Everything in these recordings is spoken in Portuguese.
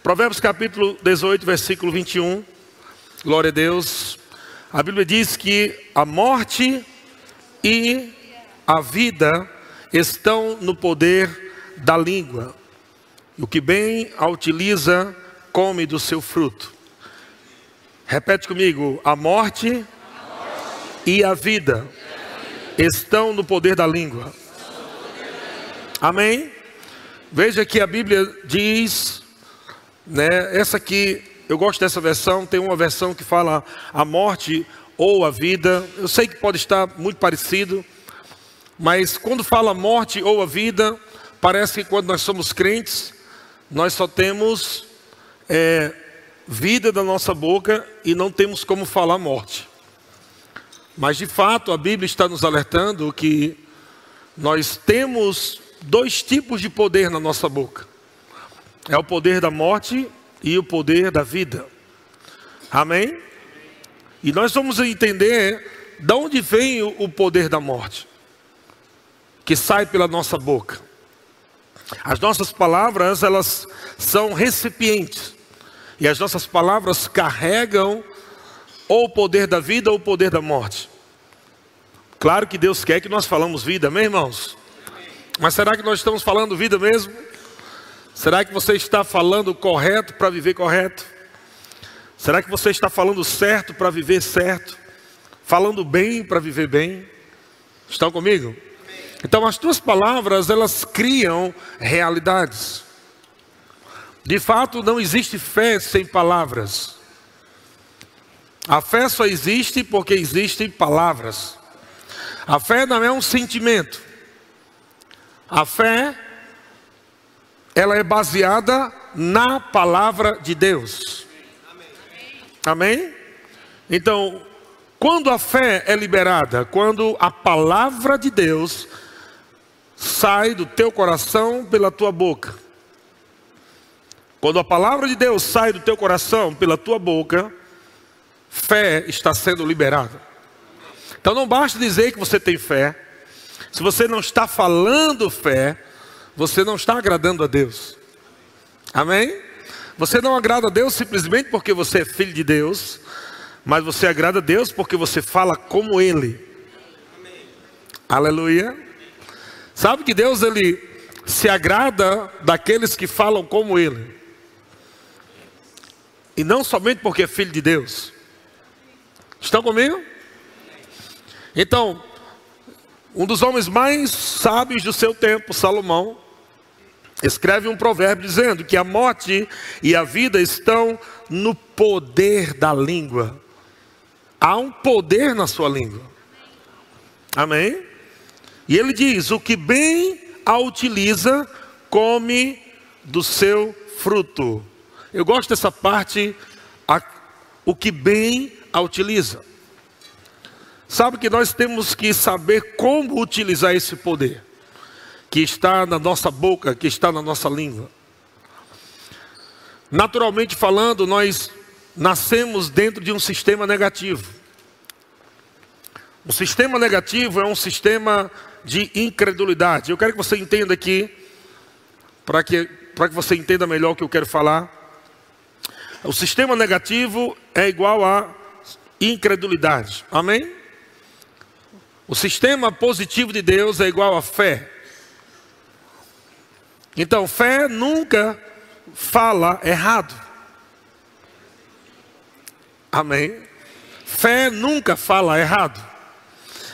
Provérbios capítulo 18, versículo 21. Glória a Deus. A Bíblia diz que a morte e a vida estão no poder da língua. O que bem a utiliza, come do seu fruto. Repete comigo: a morte, a morte. e a vida estão no poder da língua. Amém? Veja que a Bíblia diz, né, essa aqui, eu gosto dessa versão, tem uma versão que fala a morte ou a vida. Eu sei que pode estar muito parecido, mas quando fala morte ou a vida, parece que quando nós somos crentes, nós só temos é, vida da nossa boca e não temos como falar morte. Mas de fato a Bíblia está nos alertando que nós temos dois tipos de poder na nossa boca: é o poder da morte e o poder da vida. Amém? E nós vamos entender de onde vem o poder da morte, que sai pela nossa boca. As nossas palavras, elas são recipientes. E as nossas palavras carregam ou o poder da vida ou o poder da morte. Claro que Deus quer que nós falamos vida, amém, irmãos? Mas será que nós estamos falando vida mesmo? Será que você está falando correto para viver correto? Será que você está falando certo para viver certo? Falando bem para viver bem? Estão comigo? Então as tuas palavras, elas criam realidades. De fato, não existe fé sem palavras. A fé só existe porque existem palavras. A fé não é um sentimento. A fé ela é baseada na palavra de Deus. Amém? Então, quando a fé é liberada, quando a palavra de Deus sai do teu coração pela tua boca. Quando a palavra de Deus sai do teu coração pela tua boca, fé está sendo liberada. Então não basta dizer que você tem fé. Se você não está falando fé, você não está agradando a Deus. Amém? Você não agrada a Deus simplesmente porque você é filho de Deus, mas você agrada a Deus porque você fala como Ele. Amém. Aleluia. Sabe que Deus ele se agrada daqueles que falam como Ele. E não somente porque é filho de Deus. Estão comigo? Então, um dos homens mais sábios do seu tempo, Salomão, escreve um provérbio dizendo que a morte e a vida estão no poder da língua. Há um poder na sua língua. Amém? E ele diz: o que bem a utiliza, come do seu fruto. Eu gosto dessa parte, a, o que bem a utiliza. Sabe que nós temos que saber como utilizar esse poder que está na nossa boca, que está na nossa língua. Naturalmente falando, nós nascemos dentro de um sistema negativo. O sistema negativo é um sistema de incredulidade. Eu quero que você entenda aqui, para que, para que você entenda melhor o que eu quero falar. O sistema negativo é igual a incredulidade. Amém? O sistema positivo de Deus é igual a fé. Então, fé nunca fala errado. Amém? Fé nunca fala errado.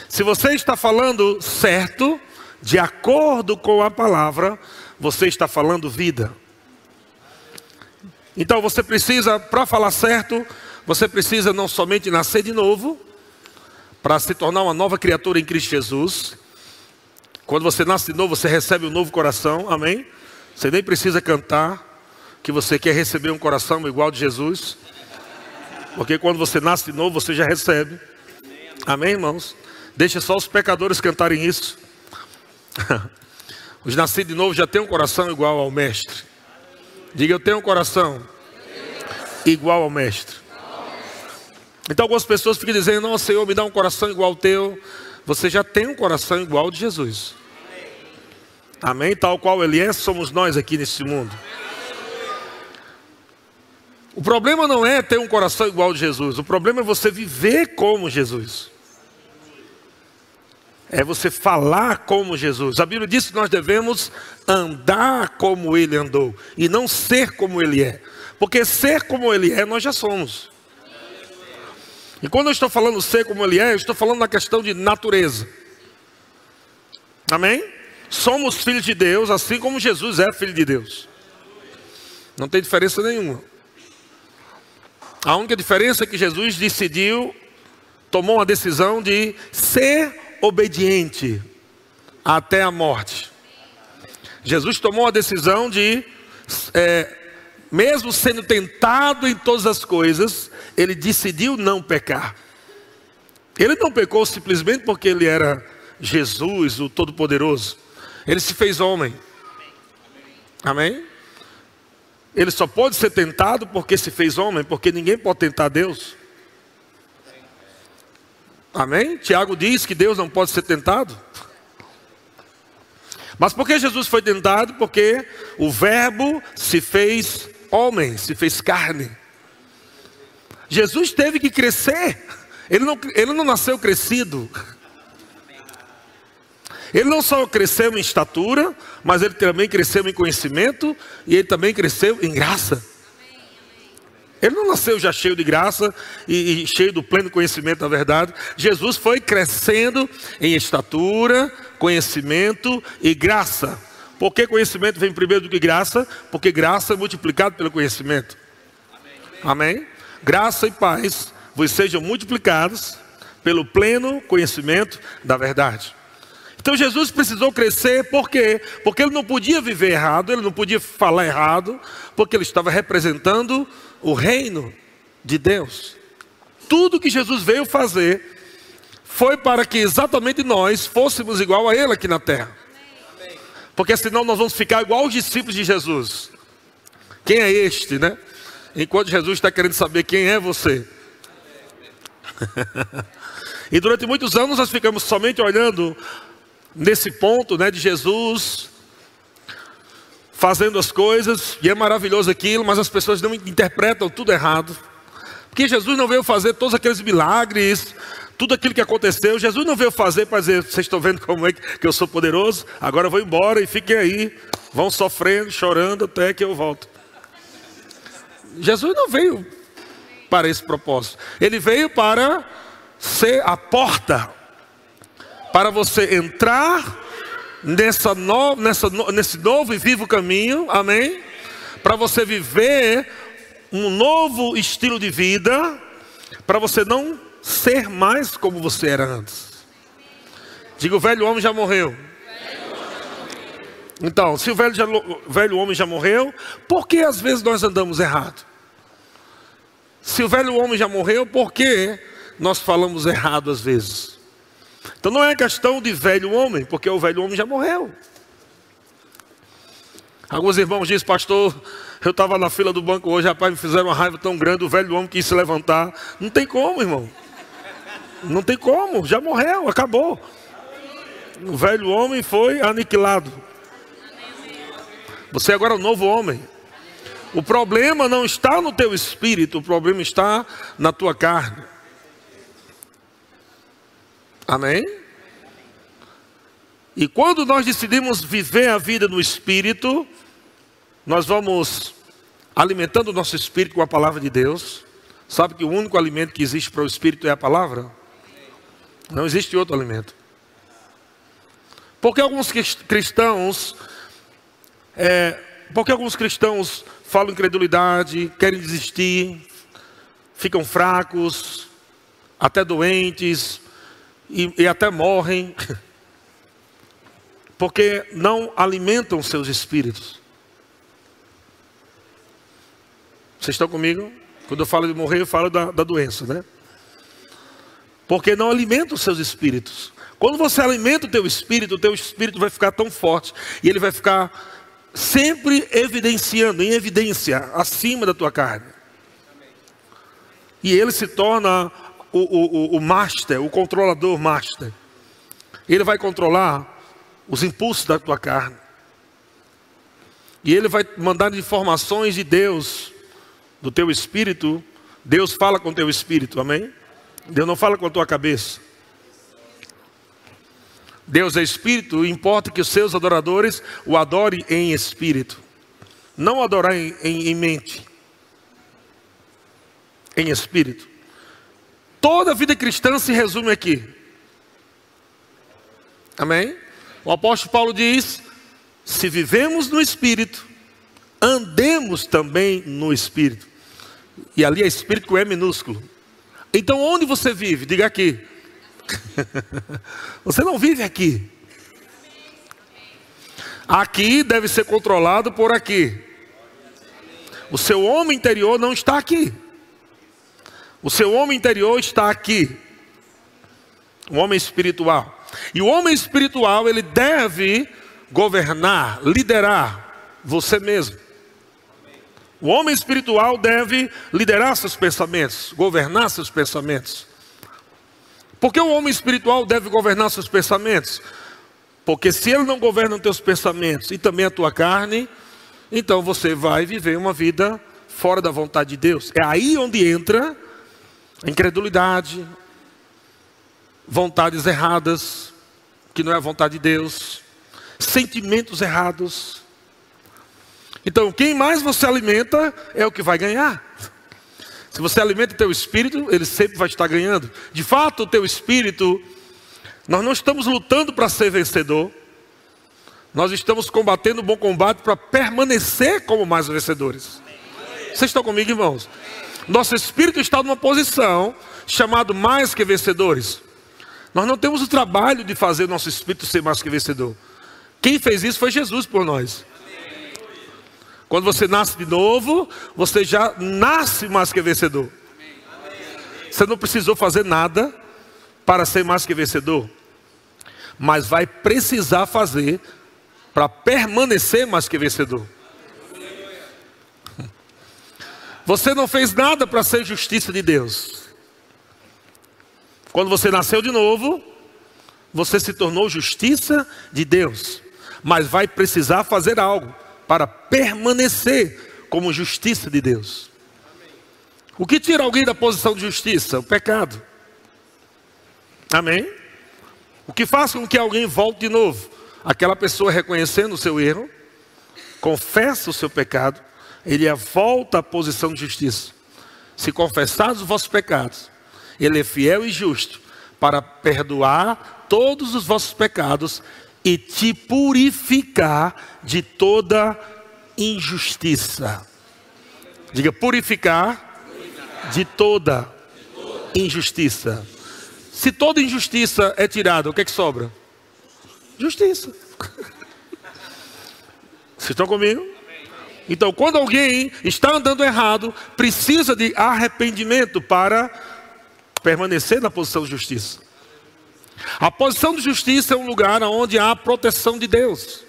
Se você está falando certo, de acordo com a palavra, você está falando vida. Então você precisa, para falar certo, você precisa não somente nascer de novo, para se tornar uma nova criatura em Cristo Jesus. Quando você nasce de novo, você recebe um novo coração, amém? Você nem precisa cantar que você quer receber um coração igual de Jesus, porque quando você nasce de novo, você já recebe, amém, irmãos? Deixa só os pecadores cantarem isso. Os nascidos de novo já têm um coração igual ao Mestre. Diga, eu tenho um coração igual ao Mestre. Então algumas pessoas ficam dizendo, não, Senhor, me dá um coração igual ao teu. Você já tem um coração igual ao de Jesus. Amém? Tal qual Ele é, somos nós aqui nesse mundo. O problema não é ter um coração igual de Jesus, o problema é você viver como Jesus. É você falar como Jesus. A Bíblia diz que nós devemos andar como ele andou e não ser como ele é. Porque ser como ele é, nós já somos. E quando eu estou falando ser como ele é, eu estou falando na questão de natureza. Amém? Somos filhos de Deus, assim como Jesus é filho de Deus. Não tem diferença nenhuma. A única diferença é que Jesus decidiu, tomou uma decisão de ser obediente até a morte. Jesus tomou a decisão de, é, mesmo sendo tentado em todas as coisas, ele decidiu não pecar. Ele não pecou simplesmente porque ele era Jesus, o Todo-Poderoso. Ele se fez homem. Amém? Ele só pode ser tentado porque se fez homem, porque ninguém pode tentar Deus. Amém? Tiago diz que Deus não pode ser tentado. Mas por que Jesus foi tentado? Porque o Verbo se fez homem, se fez carne. Jesus teve que crescer. Ele não, ele não nasceu crescido. Ele não só cresceu em estatura, mas ele também cresceu em conhecimento e ele também cresceu em graça. Ele não nasceu já cheio de graça e, e, cheio do pleno conhecimento da verdade. Jesus foi crescendo em estatura, conhecimento e graça. Por que conhecimento vem primeiro do que graça? Porque graça é multiplicado pelo conhecimento. Amém? Amém? Graça e paz vos sejam multiplicados pelo pleno conhecimento da verdade. Então Jesus precisou crescer, por quê? Porque ele não podia viver errado, ele não podia falar errado, porque ele estava representando o reino de Deus. Tudo que Jesus veio fazer foi para que exatamente nós fôssemos igual a ele aqui na terra. Porque senão nós vamos ficar igual os discípulos de Jesus. Quem é este, né? Enquanto Jesus está querendo saber quem é você. e durante muitos anos nós ficamos somente olhando nesse ponto né, de Jesus fazendo as coisas, e é maravilhoso aquilo, mas as pessoas não interpretam tudo errado. Porque Jesus não veio fazer todos aqueles milagres, tudo aquilo que aconteceu, Jesus não veio fazer para dizer, vocês estão vendo como é que eu sou poderoso, agora eu vou embora e fiquem aí, vão sofrendo, chorando até que eu volto. Jesus não veio para esse propósito, ele veio para ser a porta para você entrar nessa no, nessa, nesse novo e vivo caminho, amém? Para você viver um novo estilo de vida, para você não ser mais como você era antes. Diga, o velho homem já morreu. Então, se o velho, já, velho homem já morreu, por que às vezes nós andamos errado? Se o velho homem já morreu, por que nós falamos errado às vezes? Então não é questão de velho homem, porque o velho homem já morreu. Alguns irmãos dizem, pastor, eu estava na fila do banco hoje, rapaz, me fizeram uma raiva tão grande, o velho homem quis se levantar. Não tem como, irmão. Não tem como, já morreu, acabou. O velho homem foi aniquilado. Você agora é um novo homem. O problema não está no teu espírito, o problema está na tua carne. Amém? E quando nós decidimos viver a vida no Espírito, nós vamos alimentando o nosso espírito com a palavra de Deus. Sabe que o único alimento que existe para o espírito é a palavra? Não existe outro alimento. Porque alguns cristãos, é, porque alguns cristãos falam incredulidade, querem desistir, ficam fracos, até doentes, e, e até morrem, porque não alimentam seus espíritos. Vocês estão comigo? Quando eu falo de morrer, eu falo da, da doença, né? Porque não alimentam os seus espíritos. Quando você alimenta o teu espírito, o teu espírito vai ficar tão forte e ele vai ficar sempre evidenciando, em evidência, acima da tua carne. E ele se torna o, o, o master, o controlador master. Ele vai controlar os impulsos da tua carne. E ele vai mandar informações de Deus do teu espírito, Deus fala com o teu espírito, amém? Deus não fala com a tua cabeça. Deus é espírito, importa que os seus adoradores o adorem em espírito, não adorar em, em, em mente, em espírito. Toda a vida cristã se resume aqui. Amém? O apóstolo Paulo diz: se vivemos no espírito, andemos também no espírito. E ali é espírito com E minúsculo. Então onde você vive? Diga aqui. você não vive aqui. Aqui deve ser controlado por aqui. O seu homem interior não está aqui. O seu homem interior está aqui. O homem espiritual. E o homem espiritual, ele deve governar, liderar você mesmo. O homem espiritual deve liderar seus pensamentos, governar seus pensamentos. Por que o homem espiritual deve governar seus pensamentos? Porque se ele não governa os teus pensamentos e também a tua carne, então você vai viver uma vida fora da vontade de Deus. É aí onde entra incredulidade, vontades erradas, que não é a vontade de Deus, sentimentos errados. Então, quem mais você alimenta é o que vai ganhar. Se você alimenta o teu espírito, ele sempre vai estar ganhando. De fato, o teu espírito, nós não estamos lutando para ser vencedor. Nós estamos combatendo o bom combate para permanecer como mais vencedores. Vocês estão comigo, irmãos? Nosso espírito está numa posição chamado mais que vencedores. Nós não temos o trabalho de fazer o nosso espírito ser mais que vencedor. Quem fez isso foi Jesus por nós. Quando você nasce de novo, você já nasce mais que vencedor. Você não precisou fazer nada para ser mais que vencedor, mas vai precisar fazer para permanecer mais que vencedor. Você não fez nada para ser justiça de Deus. Quando você nasceu de novo, você se tornou justiça de Deus, mas vai precisar fazer algo para permanecer como justiça de Deus. O que tira alguém da posição de justiça? O pecado. Amém? O que faz com que alguém volte de novo? Aquela pessoa reconhecendo o seu erro, confessa o seu pecado, ele volta à posição de justiça. Se confessar os vossos pecados, ele é fiel e justo para perdoar todos os vossos pecados e te purificar de toda injustiça. Diga purificar de toda injustiça. Se toda injustiça é tirada, o que é que sobra? Justiça. Vocês estão comigo? Então, quando alguém está andando errado, precisa de arrependimento para permanecer na posição de justiça. A posição de justiça é um lugar onde há a proteção de Deus,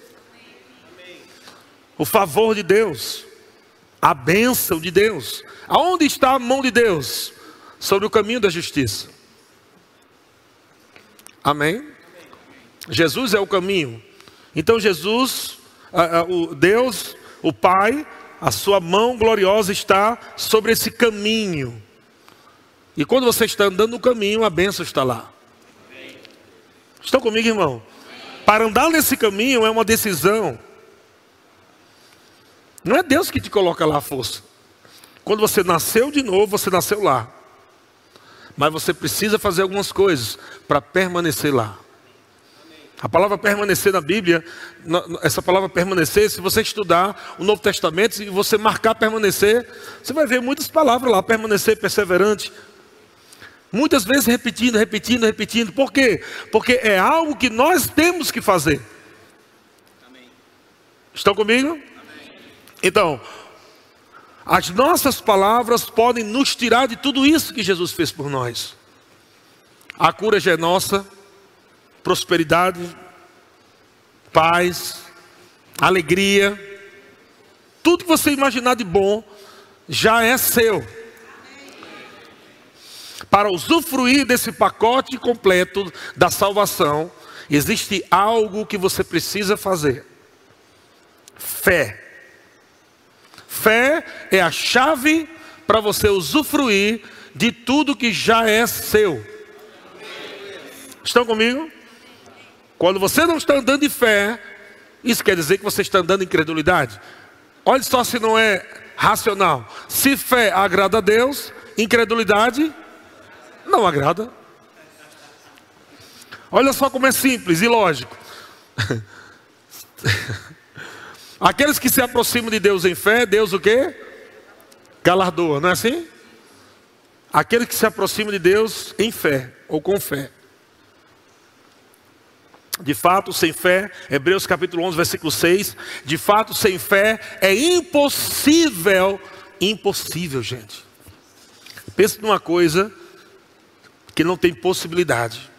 o favor de Deus, a bênção de Deus. Aonde está a mão de Deus? Sobre o caminho da justiça. Amém? Jesus é o caminho. Então, Jesus, o Deus, o Pai, a sua mão gloriosa está sobre esse caminho. E quando você está andando no caminho, a bênção está lá. Estão comigo, irmão? Para andar nesse caminho é uma decisão. Não é Deus que te coloca lá a força. Quando você nasceu de novo, você nasceu lá. Mas você precisa fazer algumas coisas para permanecer lá. A palavra permanecer na Bíblia, essa palavra permanecer, se você estudar o Novo Testamento e você marcar permanecer, você vai ver muitas palavras lá, permanecer, perseverante, Muitas vezes repetindo, repetindo, repetindo. Por quê? Porque é algo que nós temos que fazer. Amém. Estão comigo? Amém. Então, as nossas palavras podem nos tirar de tudo isso que Jesus fez por nós. A cura já é nossa, prosperidade, paz, alegria, tudo que você imaginar de bom já é seu para usufruir desse pacote completo da salvação, existe algo que você precisa fazer: fé. Fé é a chave para você usufruir de tudo que já é seu. Estão comigo? Quando você não está andando em fé, isso quer dizer que você está andando em incredulidade. Olha só se não é racional. Se fé agrada a Deus, incredulidade não agrada. Olha só como é simples e lógico. Aqueles que se aproximam de Deus em fé, Deus o quê? Galardoa, não é assim? Aqueles que se aproximam de Deus em fé ou com fé. De fato, sem fé, Hebreus capítulo 11, versículo 6, de fato, sem fé é impossível, impossível, gente. Pensa numa coisa que não tem possibilidade.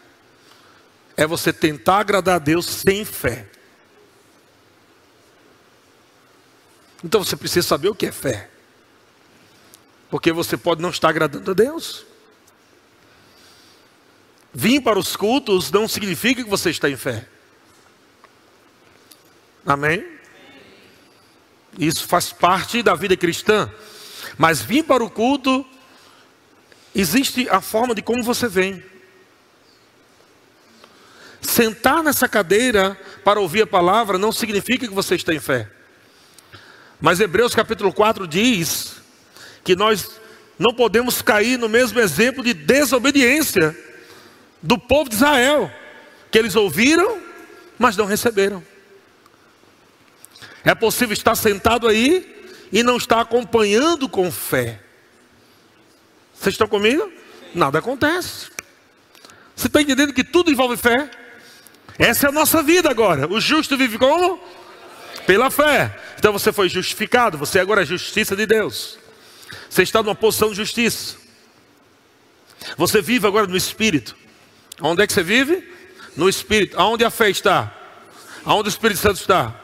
É você tentar agradar a Deus sem fé. Então você precisa saber o que é fé. Porque você pode não estar agradando a Deus. Vir para os cultos não significa que você está em fé. Amém? Isso faz parte da vida cristã. Mas vir para o culto, existe a forma de como você vem. Sentar nessa cadeira para ouvir a palavra não significa que você está em fé. Mas Hebreus capítulo 4 diz que nós não podemos cair no mesmo exemplo de desobediência do povo de Israel, que eles ouviram, mas não receberam. É possível estar sentado aí e não estar acompanhando com fé. Vocês estão comigo? Nada acontece. Você está entendendo que tudo envolve fé? Essa é a nossa vida agora. O justo vive como? Pela fé. Então você foi justificado, você agora é justiça de Deus. Você está numa posição de justiça. Você vive agora no Espírito. Onde é que você vive? No Espírito. Aonde a fé está? Aonde o Espírito Santo está?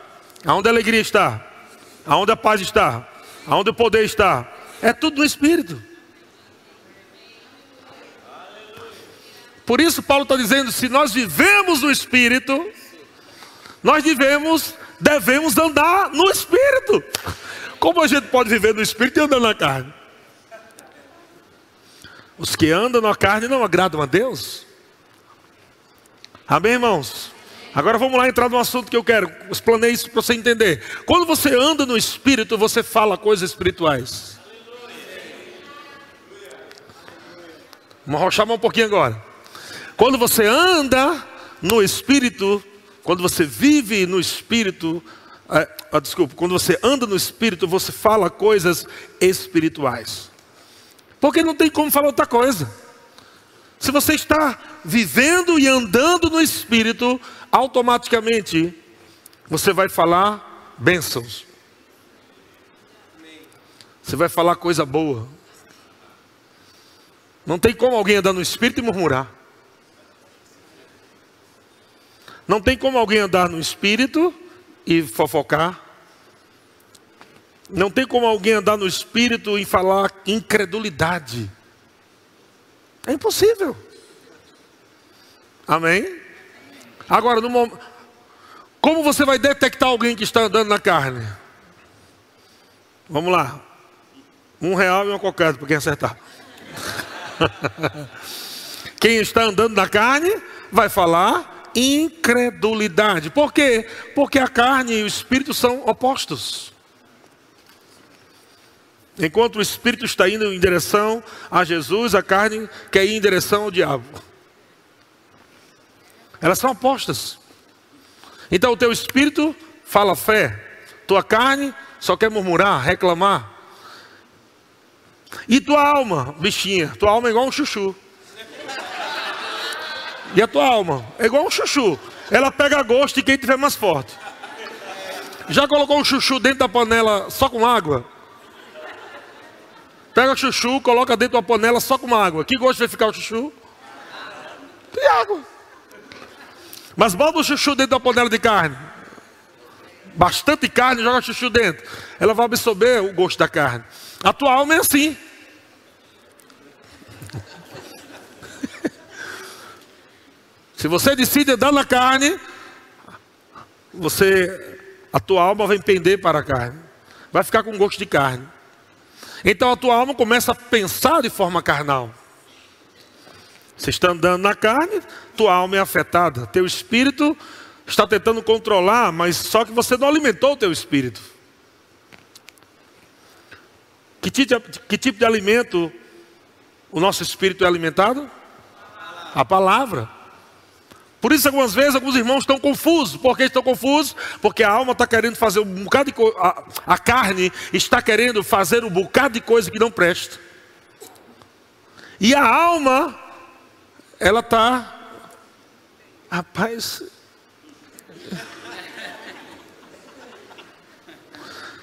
Aonde a alegria está? Aonde a paz está? Aonde o poder está? É tudo no Espírito. Por isso Paulo está dizendo, se nós vivemos no Espírito, nós devemos devemos andar no Espírito. Como a gente pode viver no Espírito e andar na carne? Os que andam na carne não agradam a Deus. Amém, irmãos? Agora vamos lá entrar no assunto que eu quero. Explanei isso para você entender. Quando você anda no Espírito, você fala coisas espirituais. Vamos rochar um pouquinho agora. Quando você anda no Espírito, quando você vive no Espírito, é, ah, desculpa, quando você anda no Espírito, você fala coisas espirituais. Porque não tem como falar outra coisa. Se você está vivendo e andando no Espírito, automaticamente você vai falar bênçãos. Você vai falar coisa boa. Não tem como alguém andar no Espírito e murmurar. Não tem como alguém andar no espírito e fofocar. Não tem como alguém andar no espírito e falar incredulidade. É impossível. Amém? Agora, no momento, como você vai detectar alguém que está andando na carne? Vamos lá. Um real e uma cocada para quem acertar. quem está andando na carne vai falar incredulidade. Por quê? Porque a carne e o espírito são opostos. Enquanto o espírito está indo em direção a Jesus, a carne quer ir em direção ao diabo. Elas são opostas. Então o teu espírito fala fé, tua carne só quer murmurar, reclamar. E tua alma, bichinha, tua alma é igual um chuchu. E a tua alma é igual um chuchu. Ela pega gosto de quem tiver mais forte. Já colocou um chuchu dentro da panela só com água? Pega chuchu, coloca dentro da panela só com água. Que gosto vai ficar o chuchu? De água. Mas bota o chuchu dentro da panela de carne. Bastante carne, joga chuchu dentro. Ela vai absorver o gosto da carne. A tua alma é assim. Se você decide andar na carne, você, a tua alma vai pender para a carne. Vai ficar com gosto de carne. Então a tua alma começa a pensar de forma carnal. Você está andando na carne, tua alma é afetada. Teu espírito está tentando controlar, mas só que você não alimentou o teu espírito. Que tipo, de, que tipo de alimento o nosso espírito é alimentado? A palavra. Por isso, algumas vezes, alguns irmãos estão confusos. Por que estão confusos? Porque a alma está querendo fazer um bocado de coisa. A carne está querendo fazer um bocado de coisa que não presta. E a alma, ela está. Rapaz.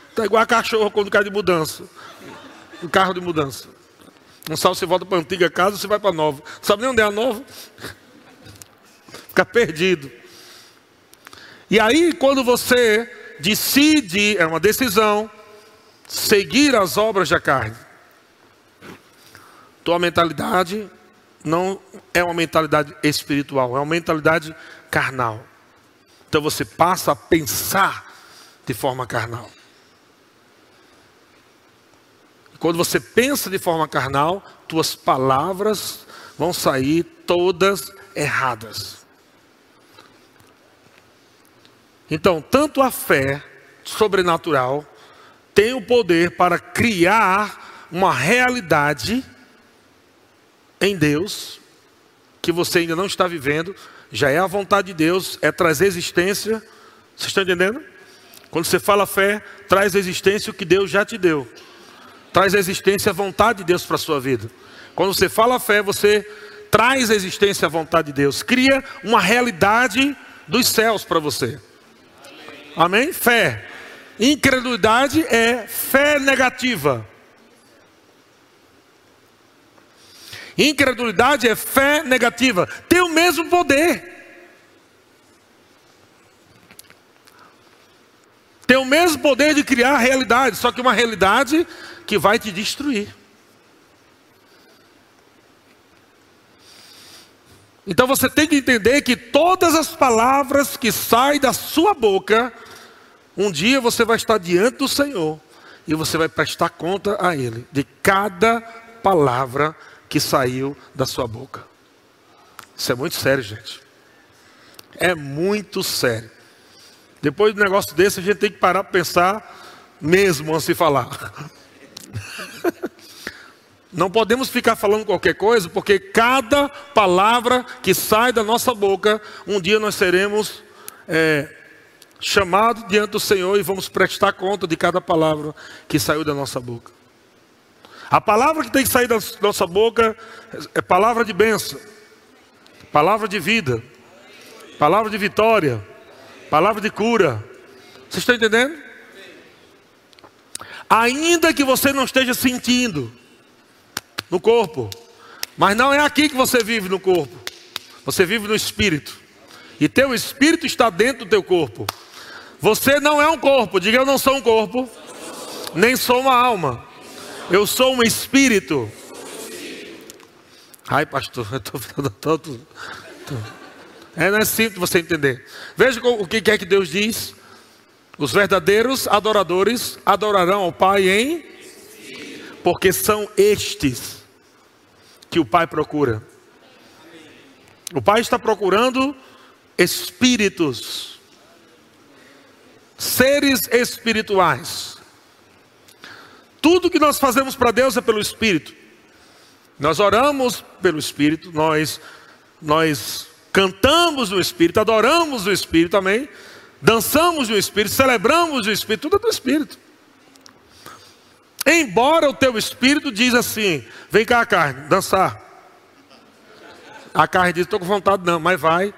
Está igual a cachorro quando cai de mudança um carro de mudança. Não sabe se volta para a antiga casa ou se vai para a nova. Sabe nem onde é a nova. Fica perdido. E aí, quando você decide, é uma decisão, seguir as obras da carne, tua mentalidade não é uma mentalidade espiritual, é uma mentalidade carnal. Então você passa a pensar de forma carnal. Quando você pensa de forma carnal, tuas palavras vão sair todas erradas. Então, tanto a fé sobrenatural tem o poder para criar uma realidade em Deus que você ainda não está vivendo, já é a vontade de Deus, é trazer existência. Vocês estão entendendo? Quando você fala fé, traz existência o que Deus já te deu traz existência a vontade de Deus para a sua vida. Quando você fala fé, você traz existência a vontade de Deus, cria uma realidade dos céus para você. Amém? Fé. Incredulidade é fé negativa. Incredulidade é fé negativa. Tem o mesmo poder. Tem o mesmo poder de criar realidade, só que uma realidade que vai te destruir. Então você tem que entender que todas as palavras que saem da sua boca, um dia você vai estar diante do Senhor e você vai prestar conta a Ele de cada palavra que saiu da sua boca. Isso é muito sério, gente. É muito sério. Depois de um negócio desse, a gente tem que parar para pensar mesmo antes de falar. Não podemos ficar falando qualquer coisa, porque cada palavra que sai da nossa boca, um dia nós seremos é, chamados diante do Senhor e vamos prestar conta de cada palavra que saiu da nossa boca. A palavra que tem que sair da nossa boca é palavra de bênção, palavra de vida, palavra de vitória, palavra de cura. Vocês estão entendendo? Ainda que você não esteja sentindo no corpo, mas não é aqui que você vive no corpo. Você vive no espírito. E teu espírito está dentro do teu corpo. Você não é um corpo. Diga eu não sou um corpo. Nem sou uma alma. Eu sou um espírito. Ai, pastor, eu estou ficando todo. É, não é simples você entender. Veja o que é que Deus diz. Os verdadeiros adoradores adorarão ao Pai em porque são estes que o Pai procura. O Pai está procurando espíritos, seres espirituais. Tudo que nós fazemos para Deus é pelo Espírito. Nós oramos pelo Espírito, nós nós cantamos no Espírito, adoramos no Espírito também dançamos no Espírito, celebramos o Espírito, tudo é do Espírito. Embora o teu Espírito diz assim, vem cá carne, dançar. A carne diz, estou com vontade não, mas vai,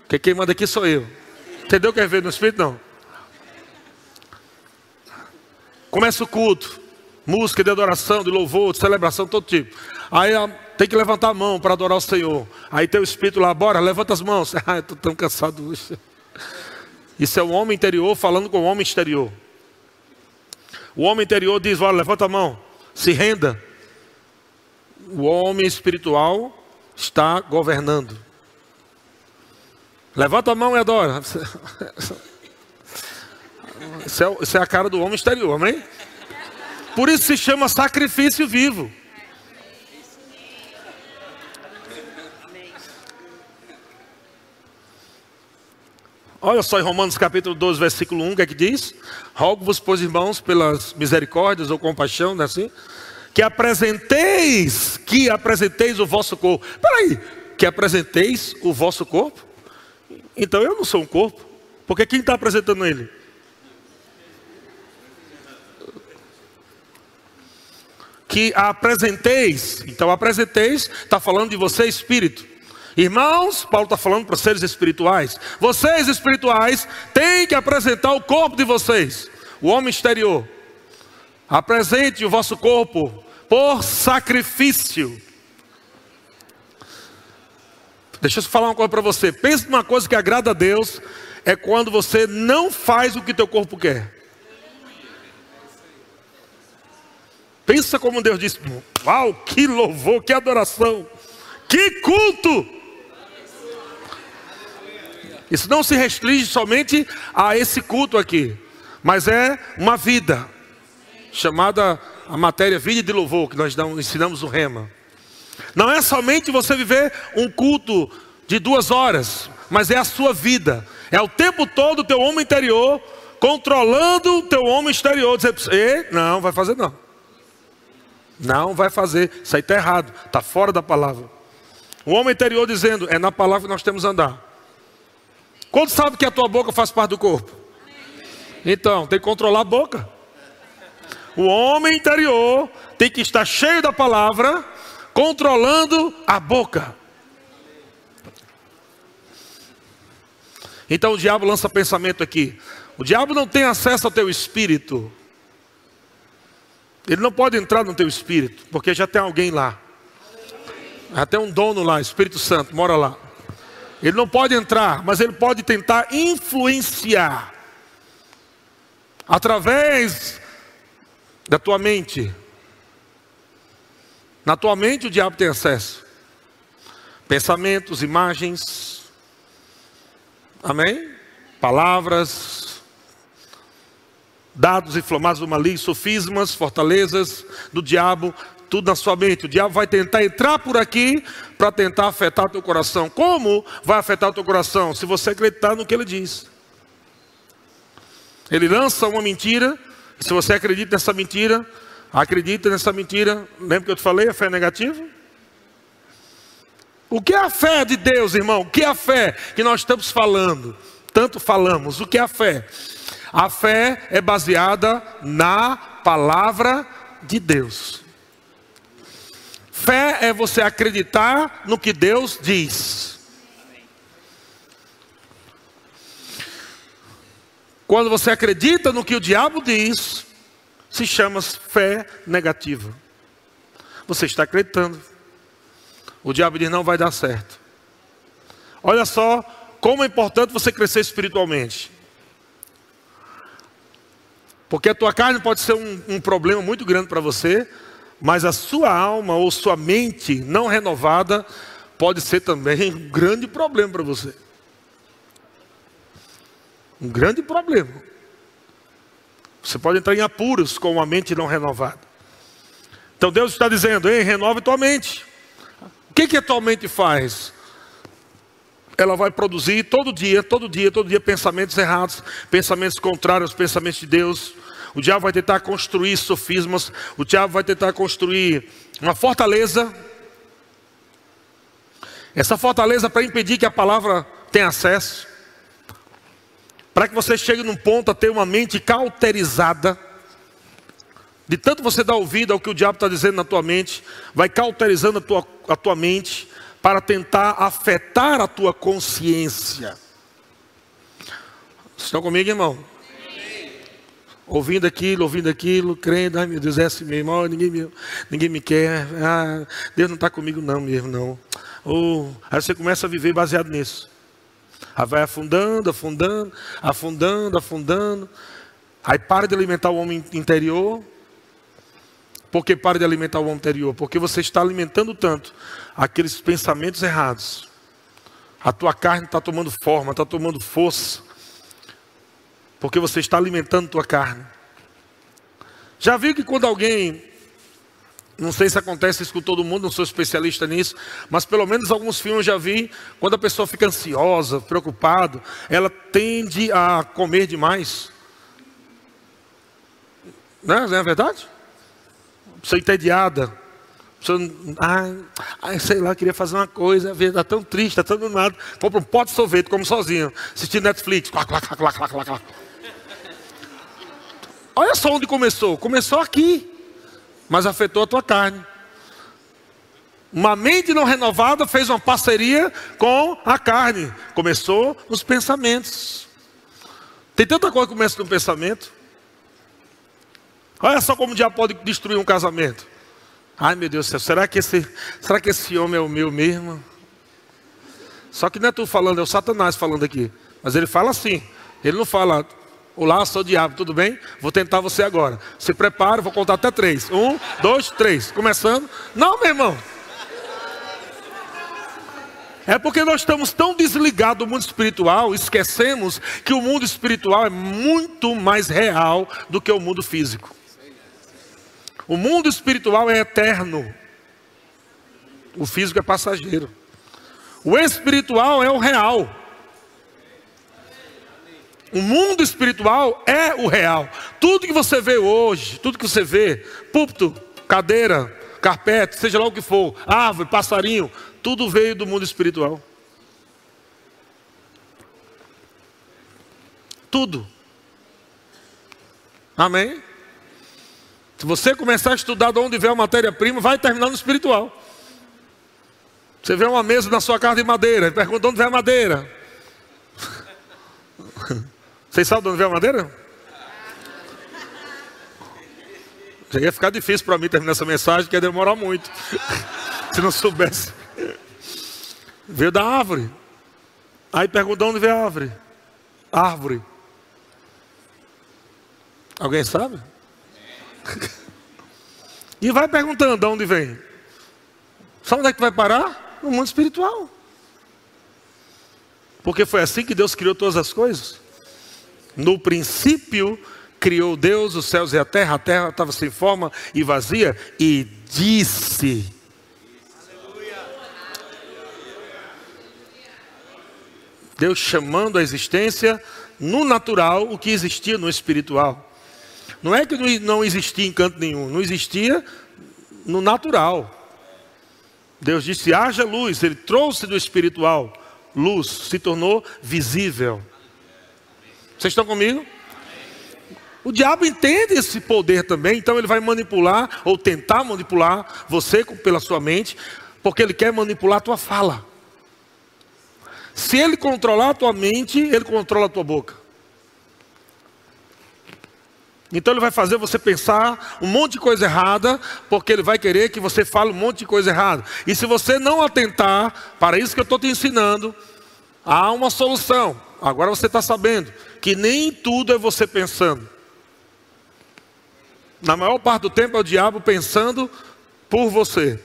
porque quem manda aqui sou eu. Entendeu o que é ver no Espírito? Não. Começa o culto, música de adoração, de louvor, de celebração, todo tipo. Aí tem que levantar a mão para adorar o Senhor. Aí tem o Espírito lá, bora, levanta as mãos. Ah, eu estou tão cansado hoje. Isso é o homem interior falando com o homem exterior. O homem interior diz: Olha, levanta a mão, se renda. O homem espiritual está governando. Levanta a mão e adora. Isso é, isso é a cara do homem exterior, amém? Por isso se chama sacrifício vivo. Olha só em Romanos capítulo 12, versículo 1, o que é que diz? Rogo-vos, pois irmãos, pelas misericórdias ou compaixão, não é assim? Que apresenteis, que apresenteis o vosso corpo. Peraí, que apresenteis o vosso corpo? Então eu não sou um corpo, porque quem está apresentando ele? Que apresenteis, então apresenteis, está falando de você espírito. Irmãos, Paulo está falando para seres espirituais. Vocês espirituais têm que apresentar o corpo de vocês, o homem exterior. Apresente o vosso corpo por sacrifício. Deixa eu falar uma coisa para você. Pense numa coisa que agrada a Deus é quando você não faz o que teu corpo quer. Pensa como Deus disse: Uau, que louvor, que adoração, que culto! Isso não se restringe somente a esse culto aqui, mas é uma vida chamada a matéria vida de louvor que nós ensinamos no Rema. Não é somente você viver um culto de duas horas, mas é a sua vida. É o tempo todo o teu homem interior controlando o teu homem exterior. Dizer, não, vai fazer não. Não vai fazer. Isso aí está errado. Está fora da palavra. O homem interior dizendo, é na palavra que nós temos andar. Quando sabe que a tua boca faz parte do corpo? Então, tem que controlar a boca. O homem interior tem que estar cheio da palavra, controlando a boca. Então o diabo lança pensamento aqui. O diabo não tem acesso ao teu espírito. Ele não pode entrar no teu espírito, porque já tem alguém lá. Até um dono lá, Espírito Santo, mora lá. Ele não pode entrar, mas ele pode tentar influenciar através da tua mente. Na tua mente o diabo tem acesso. Pensamentos, imagens. Amém? Palavras, dados inflamados do maligno, sofismas, fortalezas do diabo tudo na sua mente. O diabo vai tentar entrar por aqui para tentar afetar o teu coração. Como vai afetar o teu coração? Se você acreditar no que ele diz. Ele lança uma mentira, e se você acredita nessa mentira, acredita nessa mentira, lembra que eu te falei, a fé é negativa? O que é a fé de Deus, irmão? O que é a fé que nós estamos falando? Tanto falamos. O que é a fé? A fé é baseada na palavra de Deus. Fé é você acreditar no que Deus diz. Quando você acredita no que o diabo diz, se chama fé negativa. Você está acreditando. O diabo diz: não vai dar certo. Olha só como é importante você crescer espiritualmente. Porque a tua carne pode ser um, um problema muito grande para você, mas a sua alma ou sua mente não renovada pode ser também um grande problema para você. Um grande problema. Você pode entrar em apuros com uma mente não renovada. Então Deus está dizendo: Ei, renove tua mente. O que, que a tua mente faz? Ela vai produzir todo dia, todo dia, todo dia pensamentos errados, pensamentos contrários aos pensamentos de Deus, o diabo vai tentar construir sofismas, o diabo vai tentar construir uma fortaleza. Essa fortaleza para impedir que a palavra tenha acesso, para que você chegue num ponto a ter uma mente cauterizada, de tanto você dar ouvido ao que o diabo está dizendo na tua mente, vai cauterizando a tua, a tua mente para tentar afetar a tua consciência. Estão comigo, irmão? ouvindo aquilo, ouvindo aquilo, crendo, ai meu Deus, é assim mesmo, oh, ninguém, me, ninguém me quer, ah, Deus não está comigo não mesmo, não. Oh, aí você começa a viver baseado nisso. Aí vai afundando, afundando, afundando, afundando. Aí para de alimentar o homem interior. Por que para de alimentar o homem interior? Porque você está alimentando tanto aqueles pensamentos errados. A tua carne está tomando forma, está tomando força porque você está alimentando tua carne. Já viu que quando alguém, não sei se acontece isso com todo mundo, não sou especialista nisso, mas pelo menos alguns filmes eu já vi, quando a pessoa fica ansiosa, preocupada, ela tende a comer demais. Não é, não é verdade? Pessoa entediada. Pessoa, sei lá, queria fazer uma coisa, a vida está tão triste, está tão nada. Compra um pote de sorvete, como sozinho, assistindo Netflix. Olha só onde começou. Começou aqui, mas afetou a tua carne. Uma mente não renovada fez uma parceria com a carne. Começou nos pensamentos. Tem tanta coisa que começa no pensamento. Olha só como o diabo pode destruir um casamento. Ai meu Deus do céu, será que esse, será que esse homem é o meu mesmo? Só que não é tu falando, é o Satanás falando aqui. Mas ele fala assim. Ele não fala, olá, sou o diabo, tudo bem? Vou tentar você agora. Se prepara, vou contar até três. Um, dois, três. Começando. Não, meu irmão. É porque nós estamos tão desligados do mundo espiritual, esquecemos que o mundo espiritual é muito mais real do que o mundo físico. O mundo espiritual é eterno. O físico é passageiro. O espiritual é o real. O mundo espiritual é o real. Tudo que você vê hoje, tudo que você vê, púlpito, cadeira, carpete, seja lá o que for, árvore, passarinho, tudo veio do mundo espiritual. Tudo. Amém? Se você começar a estudar de onde vem a matéria-prima, vai terminar no espiritual. Você vê uma mesa na sua casa de madeira, pergunta de onde vem a madeira. Vocês sabem de onde vem a madeira? Já ia ficar difícil para mim terminar essa mensagem, que ia demorar muito. Se não soubesse. Veio da árvore. Aí pergunta de onde vem a árvore. Árvore. Alguém sabe? E vai perguntando de onde vem. Sabe onde é que vai parar? No mundo espiritual. Porque foi assim que Deus criou todas as coisas. No princípio, criou Deus os céus e a terra, a terra estava sem forma e vazia, e disse: Deus chamando a existência no natural o que existia no espiritual. Não é que não existia em canto nenhum, não existia no natural. Deus disse: haja luz, Ele trouxe do espiritual luz, se tornou visível. Vocês estão comigo? O diabo entende esse poder também, então ele vai manipular ou tentar manipular você pela sua mente, porque ele quer manipular a tua fala. Se ele controlar a tua mente, ele controla a tua boca. Então ele vai fazer você pensar um monte de coisa errada, porque ele vai querer que você fale um monte de coisa errada. E se você não atentar para isso que eu estou te ensinando, há uma solução. Agora você está sabendo que nem tudo é você pensando. Na maior parte do tempo é o diabo pensando por você.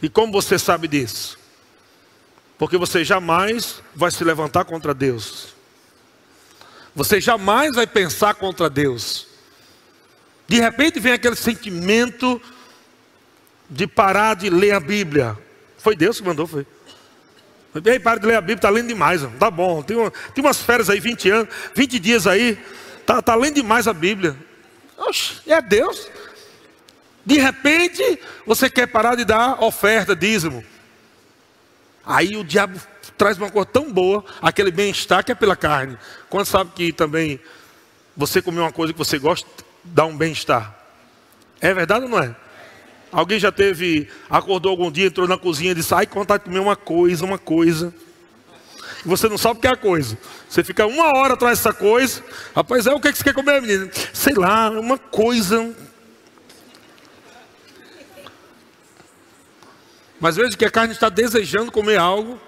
E como você sabe disso? Porque você jamais vai se levantar contra Deus. Você jamais vai pensar contra Deus. De repente vem aquele sentimento de parar de ler a Bíblia. Foi Deus que mandou, foi. Ei, para de ler a Bíblia, está lendo demais. Ó. Tá bom, tem, uma, tem umas férias aí, 20 anos, 20 dias aí, tá, tá lendo demais a Bíblia. Oxe, é Deus. De repente, você quer parar de dar oferta, dízimo. Aí o diabo traz uma coisa tão boa, aquele bem-estar que é pela carne. Quando sabe que também você comer uma coisa que você gosta, dá um bem-estar. É verdade ou não é? Alguém já teve, acordou algum dia, entrou na cozinha e disse, ai, vontade de comer uma coisa, uma coisa. E você não sabe o que é a coisa. Você fica uma hora atrás dessa coisa. Rapaz, é o que, que você quer comer, menina? Sei lá, uma coisa. Mas veja que a carne está desejando comer algo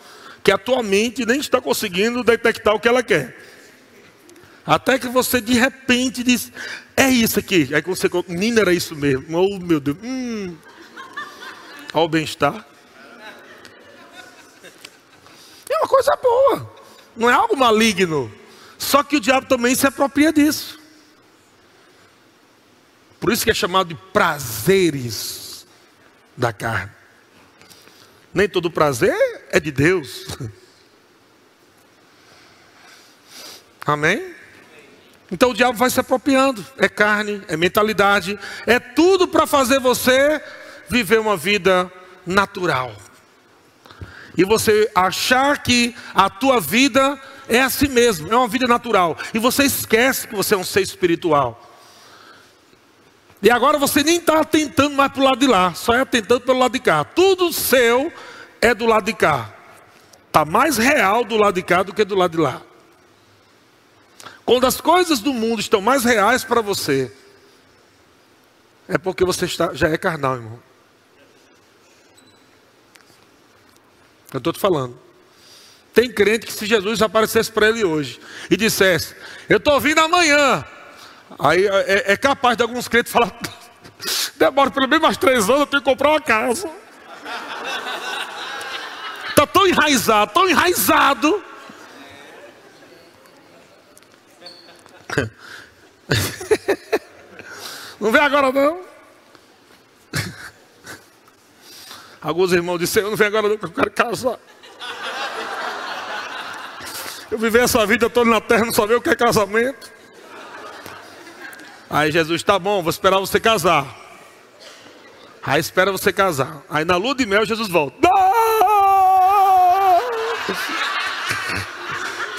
que a tua mente nem está conseguindo detectar o que ela quer. Até que você de repente diz, é isso aqui. Aí você, menina, era isso mesmo. Oh meu Deus, hum. Olha o bem-estar. É uma coisa boa. Não é algo maligno. Só que o diabo também se apropria disso. Por isso que é chamado de prazeres da carne. Nem todo prazer é de Deus. Amém? Então o diabo vai se apropriando. É carne, é mentalidade, é tudo para fazer você viver uma vida natural. E você achar que a tua vida é assim mesmo, é uma vida natural. E você esquece que você é um ser espiritual. E agora você nem está atentando mais para o lado de lá, só é atentando pelo lado de cá. Tudo seu é do lado de cá. Está mais real do lado de cá do que do lado de lá. Quando as coisas do mundo estão mais reais para você, é porque você está, já é carnal, irmão. Eu estou te falando. Tem crente que se Jesus aparecesse para ele hoje e dissesse, eu estou vindo amanhã, Aí é, é capaz de alguns crentes falar, demora pelo menos mais três anos, eu tenho que comprar uma casa. Está tão enraizado, tão enraizado. Não vem agora não. Alguns irmãos disseram, não vem agora não, porque eu quero casar. Eu vivi essa vida toda na terra, não sabia o que é casamento. Aí Jesus, tá bom, vou esperar você casar. Aí espera você casar. Aí na lua de mel Jesus volta.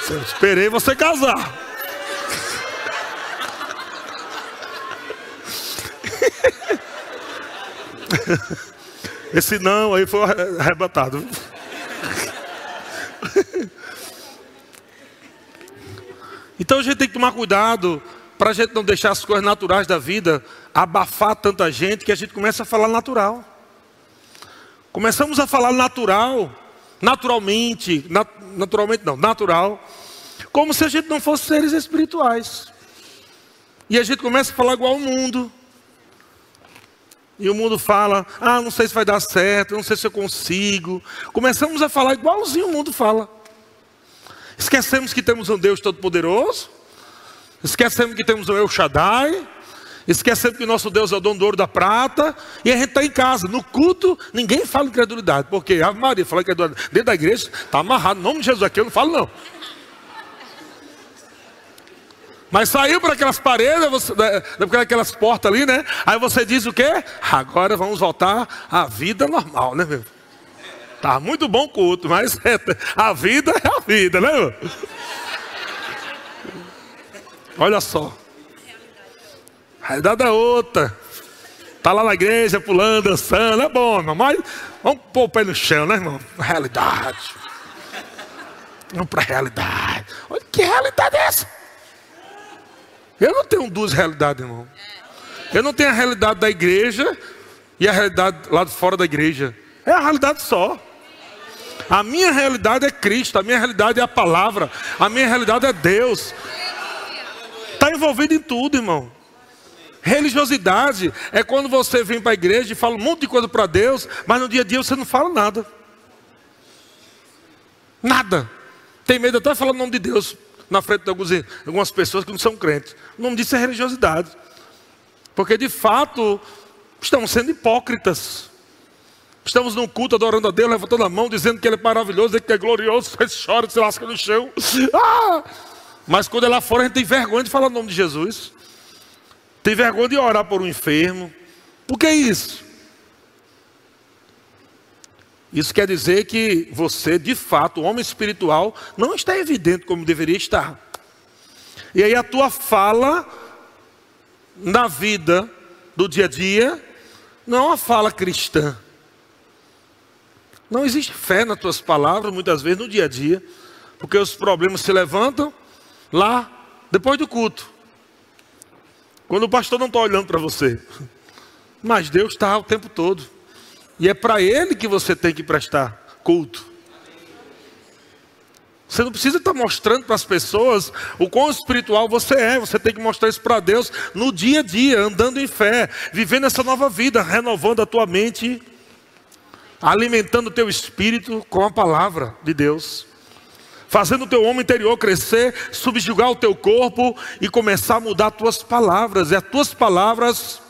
Eu esperei você casar. Esse não aí foi arrebatado. Então a gente tem que tomar cuidado para a gente não deixar as coisas naturais da vida abafar tanta gente que a gente começa a falar natural. Começamos a falar natural, naturalmente, nat naturalmente não, natural, como se a gente não fosse seres espirituais. E a gente começa a falar igual ao mundo. E o mundo fala: ah, não sei se vai dar certo, não sei se eu consigo. Começamos a falar igualzinho o mundo fala. Esquecemos que temos um Deus Todo-Poderoso Esquecemos que temos o El Shaddai. Esquecemos que nosso Deus é o dono do ouro da prata. E a gente está em casa. No culto, ninguém fala incredulidade. Porque a Maria fala que dentro da igreja está amarrado. Em nome de Jesus aqui, eu não falo não. Mas saiu para aquelas paredes, você, né, para aquelas portas ali, né? Aí você diz o quê? Agora vamos voltar à vida normal, né, meu? Tá muito bom culto, mas é, a vida é a vida, né, meu? Olha só. A realidade é outra. Está lá na igreja, pulando, dançando, é bom, irmão. Mas vamos pôr o pé no chão, né, irmão? Realidade. Vamos para a realidade. Olha que realidade é essa? Eu não tenho duas realidades, irmão. Eu não tenho a realidade da igreja e a realidade lá de fora da igreja. É a realidade só. A minha realidade é Cristo, a minha realidade é a palavra, a minha realidade é Deus. Envolvido em tudo, irmão. Religiosidade é quando você vem para a igreja e fala um monte de coisa para Deus, mas no dia a dia você não fala nada. Nada. Tem medo até de falar o nome de Deus na frente de algumas pessoas que não são crentes. O nome disso é religiosidade. Porque de fato estamos sendo hipócritas. Estamos num culto adorando a Deus, levantando a mão, dizendo que Ele é maravilhoso, que é glorioso, você chora, se lasca no chão. Ah! Mas quando é lá fora, a gente tem vergonha de falar o nome de Jesus. Tem vergonha de orar por um enfermo. Por que isso? Isso quer dizer que você, de fato, homem espiritual, não está evidente como deveria estar. E aí a tua fala na vida do dia a dia não é uma fala cristã. Não existe fé nas tuas palavras, muitas vezes, no dia a dia, porque os problemas se levantam lá depois do culto. Quando o pastor não está olhando para você. Mas Deus está o tempo todo. E é para Ele que você tem que prestar culto. Você não precisa estar tá mostrando para as pessoas o quão espiritual você é. Você tem que mostrar isso para Deus no dia a dia, andando em fé, vivendo essa nova vida, renovando a tua mente, alimentando o teu espírito com a palavra de Deus fazendo o teu homem interior crescer, subjugar o teu corpo e começar a mudar as tuas palavras. E as tuas palavras,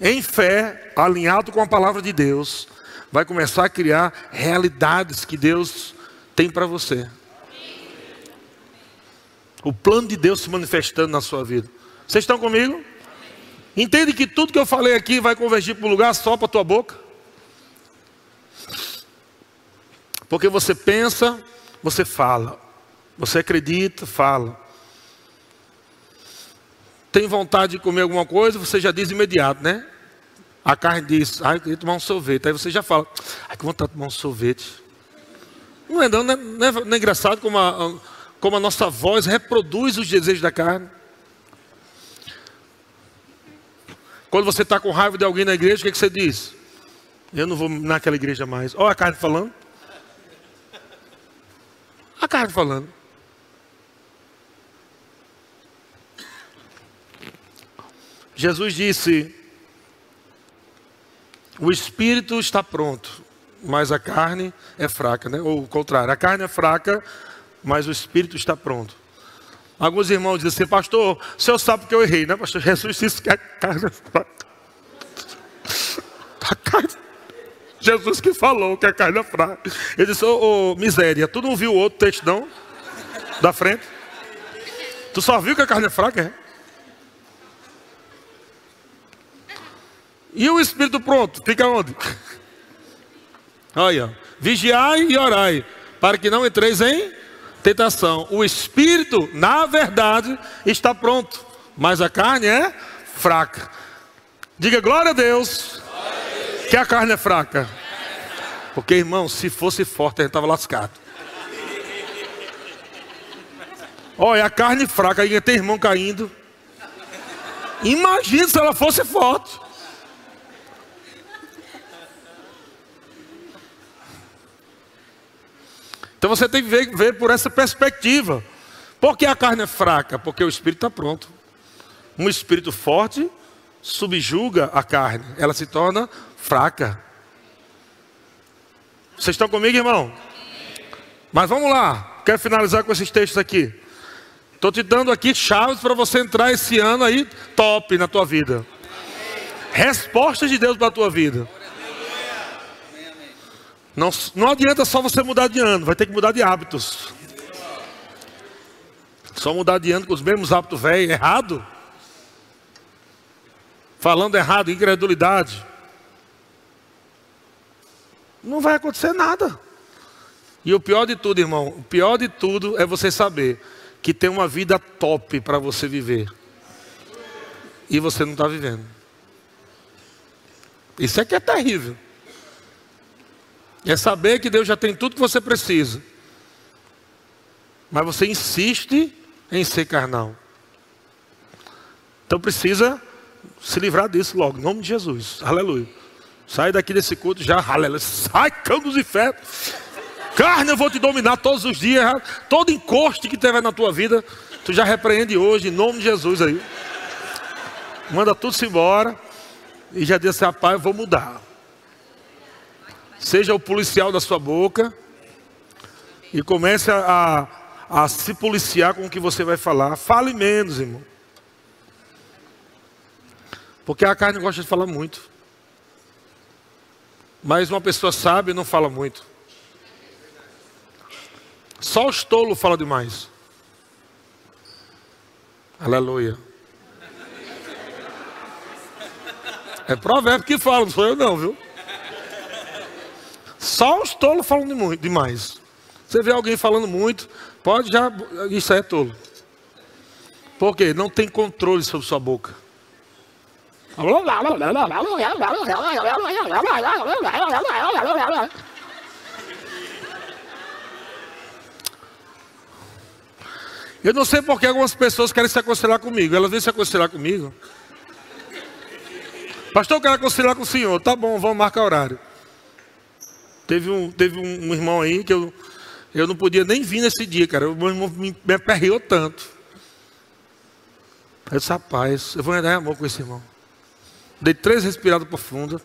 em fé, alinhado com a palavra de Deus, vai começar a criar realidades que Deus tem para você. O plano de Deus se manifestando na sua vida. Vocês estão comigo? Entende que tudo que eu falei aqui vai convergir para um lugar só para a tua boca? Porque você pensa, você fala. Você acredita, fala. Tem vontade de comer alguma coisa, você já diz imediato, né? A carne diz, ai, eu queria tomar um sorvete. Aí você já fala, ai, que vontade de tomar um sorvete. Não é, não, não, é, não é, não é engraçado como a, como a nossa voz reproduz os desejos da carne? Quando você está com raiva de alguém na igreja, o que, é que você diz? Eu não vou naquela igreja mais. Olha a carne falando. A carne falando. Jesus disse: o espírito está pronto, mas a carne é fraca, né? Ou o contrário, a carne é fraca, mas o espírito está pronto. Alguns irmãos dizem assim, pastor, o senhor sabe que eu errei, né, pastor? Jesus disse que a carne é A carne... Jesus que falou que a carne é fraca. Ele disse, ô miséria, tu não viu o outro texto não? Da frente? Tu só viu que a carne é fraca, é? E o espírito pronto, fica onde? Olha, vigiai e orai, para que não entreis em tentação. O espírito, na verdade, está pronto, mas a carne é fraca. Diga glória a Deus. Que a carne é fraca. Porque, irmão, se fosse forte, a gente estava lascado. Olha, a carne fraca, aí tem irmão caindo. Imagina se ela fosse forte. Então você tem que ver, ver por essa perspectiva. Por que a carne é fraca? Porque o espírito está pronto. Um espírito forte subjuga a carne, ela se torna fraca. Vocês estão comigo, irmão? Mas vamos lá, quero finalizar com esses textos aqui. Estou te dando aqui chaves para você entrar esse ano aí top na tua vida. Respostas de Deus para a tua vida. Não, não adianta só você mudar de ano, vai ter que mudar de hábitos. Só mudar de ano com os mesmos hábitos velhos, errado. Falando errado, incredulidade. Não vai acontecer nada. E o pior de tudo, irmão, o pior de tudo é você saber que tem uma vida top para você viver. E você não está vivendo. Isso é que é terrível. É saber que Deus já tem tudo que você precisa. Mas você insiste em ser carnal. Então precisa se livrar disso logo, em nome de Jesus. Aleluia. Sai daqui desse culto já, aleluia. Sai, cão dos infernos. Carne, eu vou te dominar todos os dias. Todo encoste que tiver na tua vida, tu já repreende hoje, em nome de Jesus aí. Manda tudo se embora. E já disse, rapaz, eu vou mudar. Seja o policial da sua boca e comece a, a, a se policiar com o que você vai falar. Fale menos, irmão. Porque a carne gosta de falar muito. Mas uma pessoa sábia não fala muito. Só os tolos falam demais. Aleluia. É provérbio que fala, não sou eu não, viu? Só os tolos falam de demais. Você vê alguém falando muito, pode já. Isso aí é tolo. Por quê? Não tem controle sobre sua boca. Eu não sei porque algumas pessoas querem se aconselhar comigo. Elas vêm se aconselhar comigo. Pastor, eu quero aconselhar com o senhor. Tá bom, vamos marcar horário. Teve um, teve um, irmão aí que eu, eu não podia nem vir nesse dia, cara. O meu irmão me, me aperreou tanto. Eu disse, rapaz, eu vou andar em amor com esse irmão. Dei três respiradas profundas.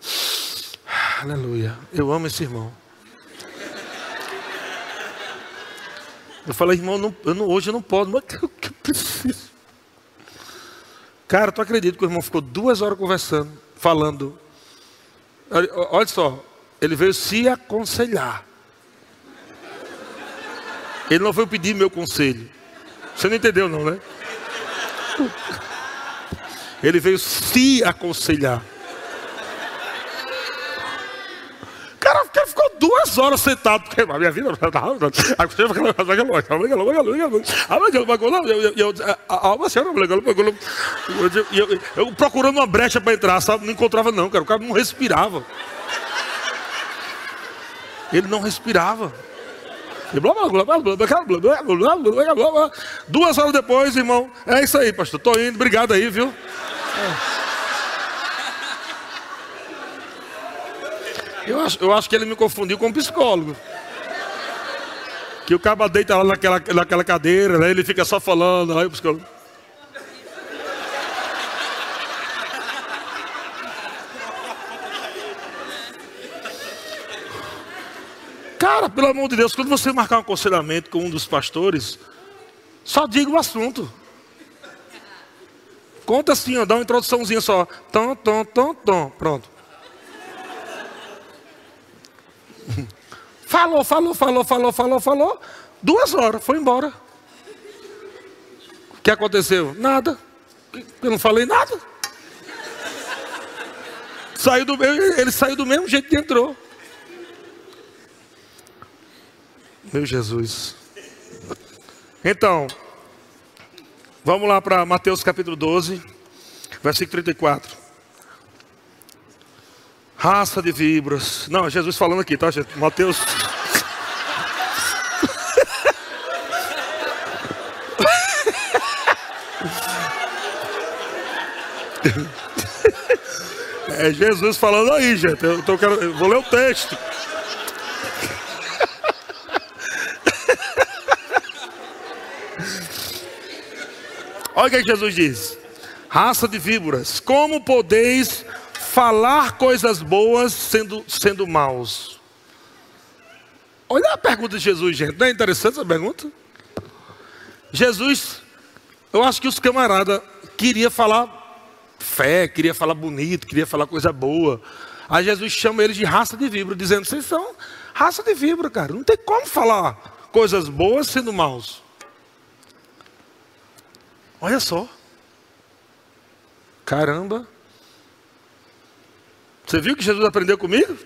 Aleluia. Eu amo esse irmão. Eu falei, irmão, não, eu não, hoje eu não posso, mas eu, eu preciso. Cara, tu acredita que o irmão ficou duas horas conversando, falando. Olha só, ele veio se aconselhar. Ele não foi pedir meu conselho. Você não entendeu, não, né? Ele veio se aconselhar. Cara, o cara ficou duas horas sentado, porque a minha vida. Eu procurando uma brecha para entrar, sabe? Não encontrava, não, cara. O cara não respirava. Ele não respirava. Duas horas depois, irmão, é isso aí, pastor. Tô indo, obrigado aí, viu? Eu acho, eu acho que ele me confundiu com um psicólogo. Que o cabo deita lá naquela, naquela cadeira, né? ele fica só falando, aí o psicólogo. Cara, pelo amor de Deus, quando você marcar um aconselhamento com um dos pastores, só diga o assunto. Conta assim, ó, dá uma introduçãozinha só. Tom, tom, tom, tom. Pronto. Falou, falou, falou, falou, falou, falou. Duas horas, foi embora. O que aconteceu? Nada. Eu não falei nada. Saiu do, ele saiu do mesmo jeito que entrou. Meu Jesus. Então, vamos lá para Mateus capítulo 12, versículo 34. Raça de víboras. Não, Jesus falando aqui, tá, gente? Mateus. É Jesus falando aí, gente. Eu, tô, eu vou ler o texto. Olha o que Jesus diz: raça de víboras, como podeis falar coisas boas sendo, sendo maus? Olha a pergunta de Jesus, gente. Não é interessante essa pergunta? Jesus, eu acho que os camaradas queriam falar fé, queria falar bonito, queria falar coisa boa. Aí Jesus chama eles de raça de víbora, dizendo: vocês são raça de víbora, cara. Não tem como falar coisas boas sendo maus. Olha só. Caramba. Você viu que Jesus aprendeu comigo?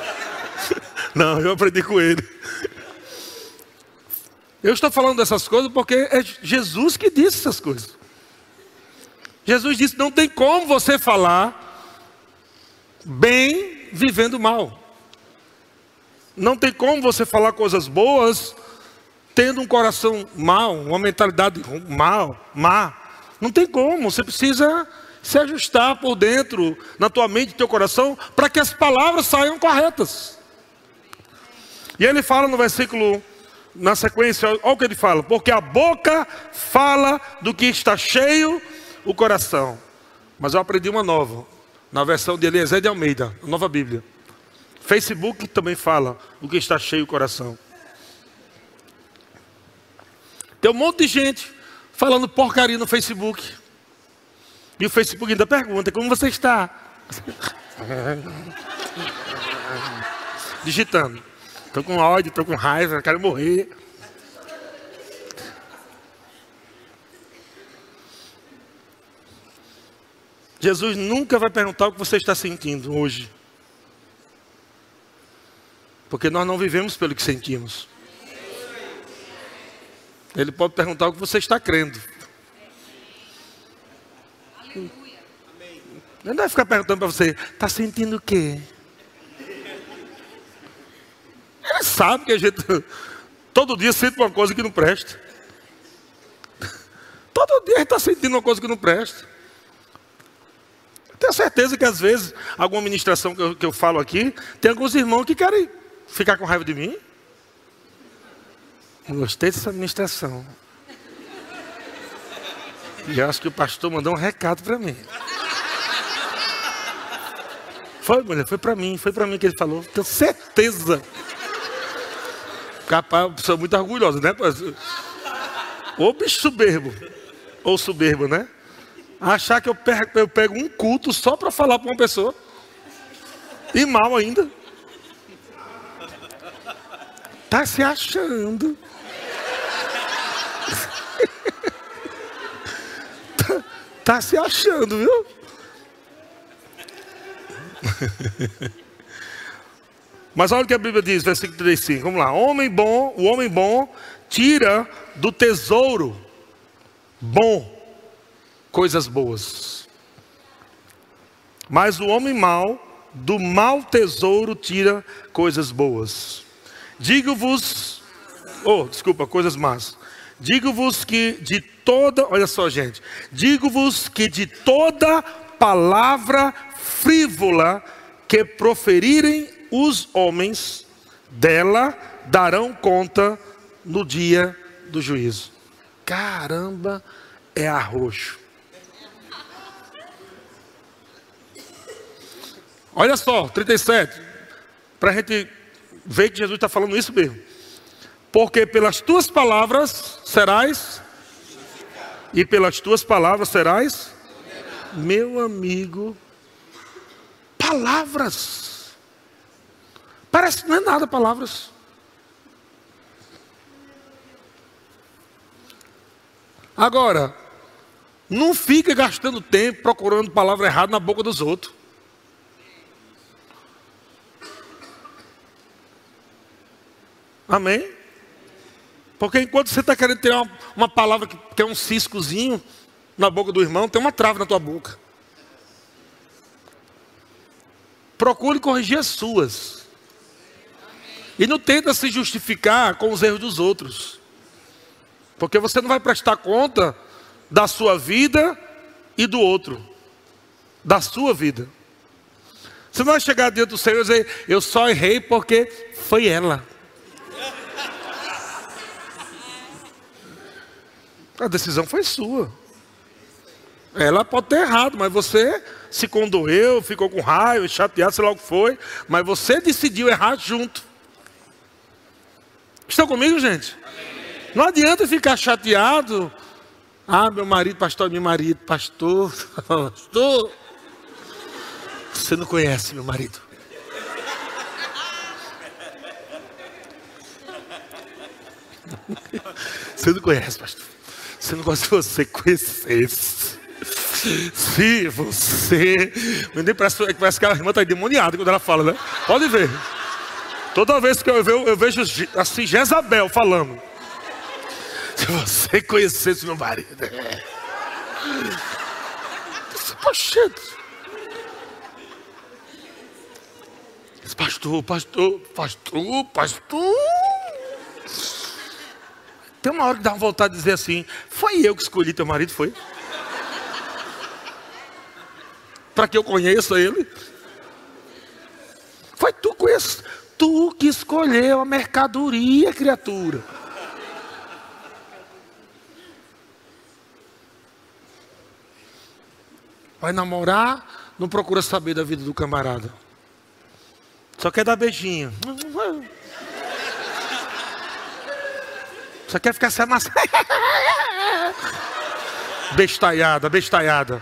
Não, eu aprendi com ele. Eu estou falando dessas coisas porque é Jesus que disse essas coisas. Jesus disse: não tem como você falar bem vivendo mal. Não tem como você falar coisas boas tendo um coração mal, uma mentalidade mal, má. Não tem como, você precisa se ajustar por dentro, na tua mente teu coração, para que as palavras saiam corretas. E ele fala no versículo, na sequência, olha o que ele fala: porque a boca fala do que está cheio o coração. Mas eu aprendi uma nova, na versão de Eliezer de Almeida, nova Bíblia. Facebook também fala o que está cheio o coração. Tem um monte de gente falando porcaria no Facebook. E o Facebook ainda pergunta: como você está? Digitando. Estou com ódio, estou com raiva, quero morrer. Jesus nunca vai perguntar o que você está sentindo hoje. Porque nós não vivemos pelo que sentimos. Ele pode perguntar o que você está crendo. Ele não vai ficar perguntando para você, está sentindo o quê? Ele sabe que a gente todo dia sente uma coisa que não presta. Todo dia a gente está sentindo uma coisa que não presta. Tenho certeza que às vezes, alguma ministração que eu, que eu falo aqui, tem alguns irmãos que querem ficar com raiva de mim. Gostei dessa administração. E acho que o pastor mandou um recado para mim. Foi, mulher, foi para mim, foi para mim que ele falou. Tenho certeza. Capaz, pessoa muito orgulhosa, né? Ou bicho soberbo. Ou soberbo, né? Achar que eu pego, eu pego um culto só para falar para uma pessoa. E mal ainda. Tá se achando. Tá, se achando, viu? Mas olha o que a Bíblia diz, versículo 35. Vamos lá. Homem bom, o homem bom tira do tesouro bom coisas boas. Mas o homem mau, do mau tesouro tira coisas boas. Digo-vos, oh, desculpa, coisas más. Digo-vos que de toda, olha só, gente. Digo-vos que de toda palavra frívola que proferirem os homens, dela darão conta no dia do juízo. Caramba, é arroxo. Olha só, 37. Para a gente ver que Jesus está falando isso mesmo. Porque pelas tuas palavras serás, e pelas tuas palavras serás, meu amigo, palavras. Parece não é nada palavras. Agora, não fica gastando tempo procurando palavra errada na boca dos outros. Amém? Porque enquanto você está querendo ter uma, uma palavra que, é um ciscozinho na boca do irmão, tem uma trava na tua boca. Procure corrigir as suas. E não tenta se justificar com os erros dos outros. Porque você não vai prestar conta da sua vida e do outro. Da sua vida. Você não vai chegar diante do Senhor e dizer, eu só errei porque foi ela. A decisão foi sua. Ela pode ter errado, mas você se condoeu, ficou com raiva, chateado, sei lá o que foi, mas você decidiu errar junto. Estão comigo, gente? Não adianta ficar chateado. Ah, meu marido, pastor, meu marido, pastor, pastor. Você não conhece meu marido. Você não conhece, pastor. Não gosta de você conhecesse. Se você. Me parece, parece que a irmã está endemoniada quando ela fala, né? Pode ver. Toda vez que eu vejo, eu vejo assim, Jezabel falando. Se você conhecesse meu marido. Poxa. Pastor, pastor, pastor, pastor. Tem uma hora que dá vontade de dizer assim: Foi eu que escolhi teu marido, foi? Para que eu conheça ele? Foi tu tu que escolheu a mercadoria, criatura. Vai namorar, não procura saber da vida do camarada. Só quer dar beijinho. Só quer ficar se amassando. Bestalhada, bestalhada.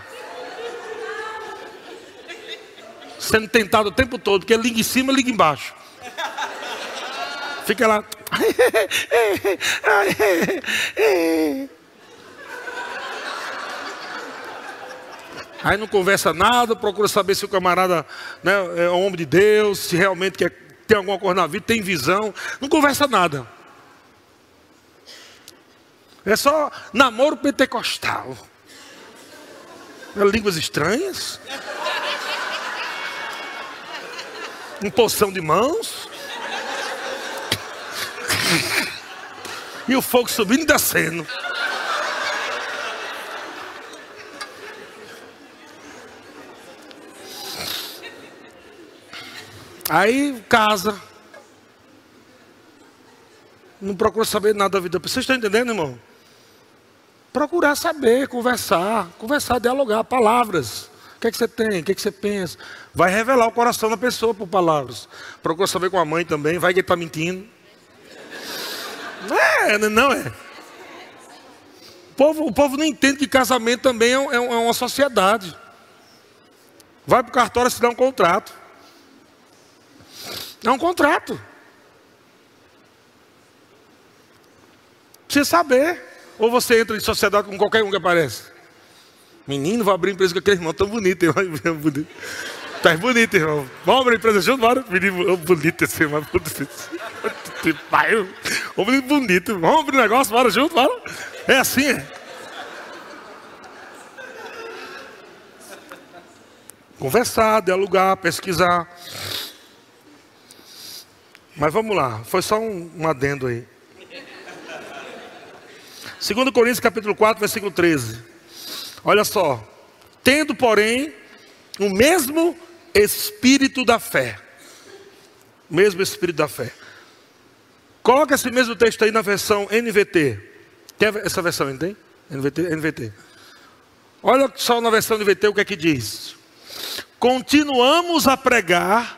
Sendo tentado o tempo todo, porque liga em cima, liga embaixo. Fica lá. Aí não conversa nada, procura saber se o camarada né, é homem de Deus, se realmente quer, tem alguma coisa na vida, tem visão. Não conversa nada. É só namoro pentecostal. É línguas estranhas. Imposição de mãos. E o fogo subindo e descendo. Aí casa. Não procura saber nada da vida. Vocês estão entendendo, irmão? Procurar saber, conversar, conversar, dialogar, palavras. O que é que você tem? O que é que você pensa? Vai revelar o coração da pessoa por palavras. Procura saber com a mãe também, vai que ele está mentindo. É, não é. O povo, o povo não entende que casamento também é, é, é uma sociedade. Vai para o cartório assinar um contrato. É um contrato. Precisa saber. Ou você entra em sociedade com qualquer um que aparece. Menino, vou abrir empresa com aquele irmão tão bonito, irmão. Bonito. Tá bonito, irmão. Vamos abrir empresa junto, bora. Menino, bonito esse irmão. Pai, menino bonito. Vamos abrir negócio, bora junto, bora. É assim, é. Conversar, dialogar, pesquisar. Mas vamos lá, foi só um, um adendo aí. 2 Coríntios capítulo 4, versículo 13. Olha só. Tendo, porém, o mesmo espírito da fé. O mesmo espírito da fé. Coloca esse mesmo texto aí na versão NVT. Tem essa versão, não tem? NVT, NVT. Olha só na versão NVT o que é que diz. Continuamos a pregar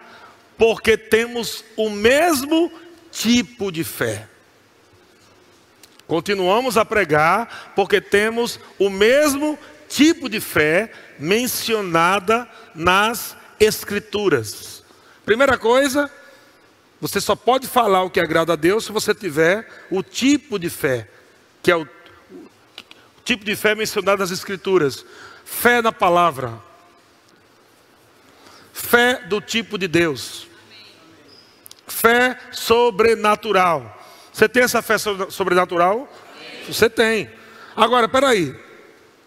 porque temos o mesmo tipo de fé. Continuamos a pregar porque temos o mesmo tipo de fé mencionada nas Escrituras. Primeira coisa, você só pode falar o que agrada a Deus se você tiver o tipo de fé, que é o, o tipo de fé mencionado nas Escrituras. Fé na palavra. Fé do tipo de Deus. Fé sobrenatural. Você tem essa fé sobrenatural? Você tem. Agora, peraí.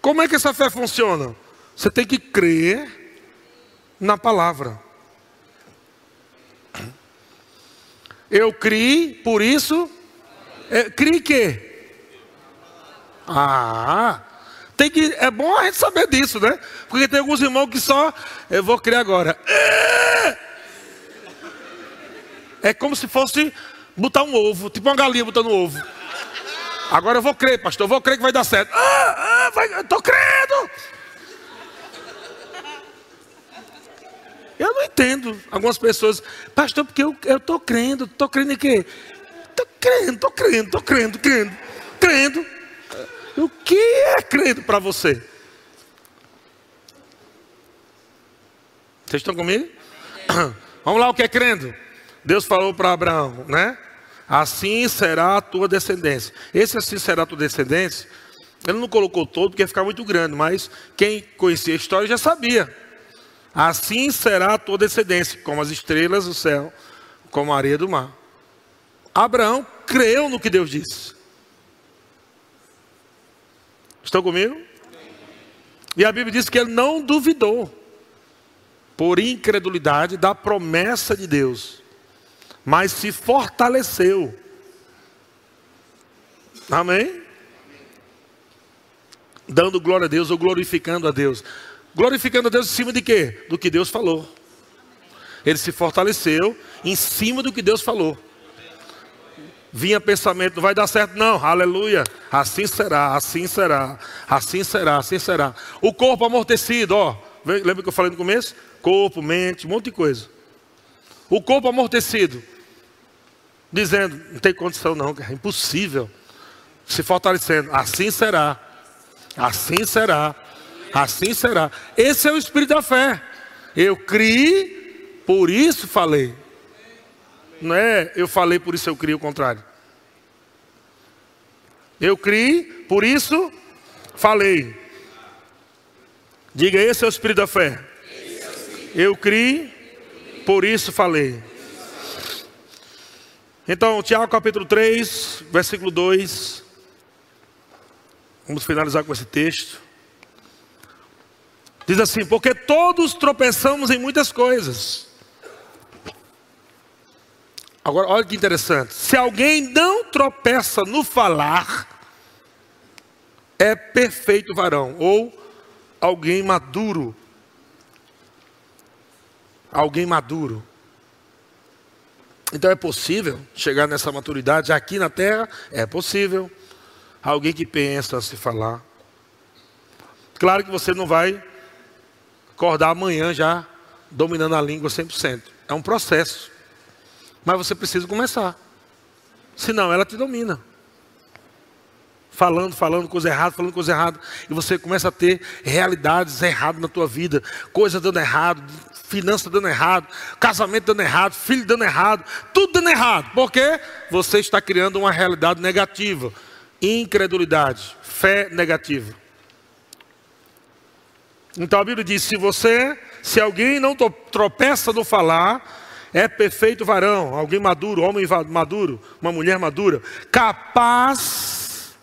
Como é que essa fé funciona? Você tem que crer na palavra. Eu criei, por isso. É, criei que? Ah, tem que, é bom a gente saber disso, né? Porque tem alguns irmãos que só, eu vou crer agora. É como se fosse botar um ovo, tipo uma galinha botando um ovo. Agora eu vou crer, pastor, eu vou crer que vai dar certo. Ah, ah, vai, eu tô crendo. Eu não entendo algumas pessoas, pastor, porque eu, eu tô crendo, tô crendo em quê? Tô crendo, tô crendo, tô crendo, crendo, crendo. O que é crendo para você? Vocês estão comigo? Vamos lá, o que é crendo? Deus falou para Abraão, né? Assim será a tua descendência. Esse assim será a tua descendência. Ele não colocou todo porque ia ficar muito grande, mas quem conhecia a história já sabia. Assim será a tua descendência, como as estrelas do céu, como a areia do mar. Abraão creu no que Deus disse. Estão comigo? E a Bíblia diz que ele não duvidou, por incredulidade, da promessa de Deus mas se fortaleceu. Amém? Dando glória a Deus ou glorificando a Deus. Glorificando a Deus em cima de quê? Do que Deus falou. Ele se fortaleceu em cima do que Deus falou. Vinha pensamento, não vai dar certo, não, aleluia. Assim será, assim será, assim será, assim será. O corpo amortecido, ó. Lembra que eu falei no começo? Corpo, mente, um monte de coisa. O corpo amortecido dizendo: não tem condição, não, é impossível. Se fortalecendo, assim será, assim será, assim será. Esse é o espírito da fé. Eu criei, por isso falei. Não é eu falei, por isso eu criei o contrário. Eu criei, por isso falei. Diga, esse é o espírito da fé. Eu criei, por isso falei. Então, Tiago capítulo 3, versículo 2. Vamos finalizar com esse texto. Diz assim: Porque todos tropeçamos em muitas coisas. Agora, olha que interessante. Se alguém não tropeça no falar, é perfeito varão, ou alguém maduro. Alguém maduro. Então é possível chegar nessa maturidade aqui na terra? É possível. Alguém que pensa se falar. Claro que você não vai acordar amanhã já dominando a língua 100%. É um processo. Mas você precisa começar. Senão ela te domina. falando, falando coisa errada, falando coisa errada, e você começa a ter realidades erradas na tua vida, coisa dando errado, finança dando errado, casamento dando errado, filho dando errado, tudo dando errado. Porque você está criando uma realidade negativa, incredulidade, fé negativa. Então a Bíblia diz: se você, se alguém não tropeça no falar, é perfeito varão, alguém maduro, homem maduro, uma mulher madura, capaz,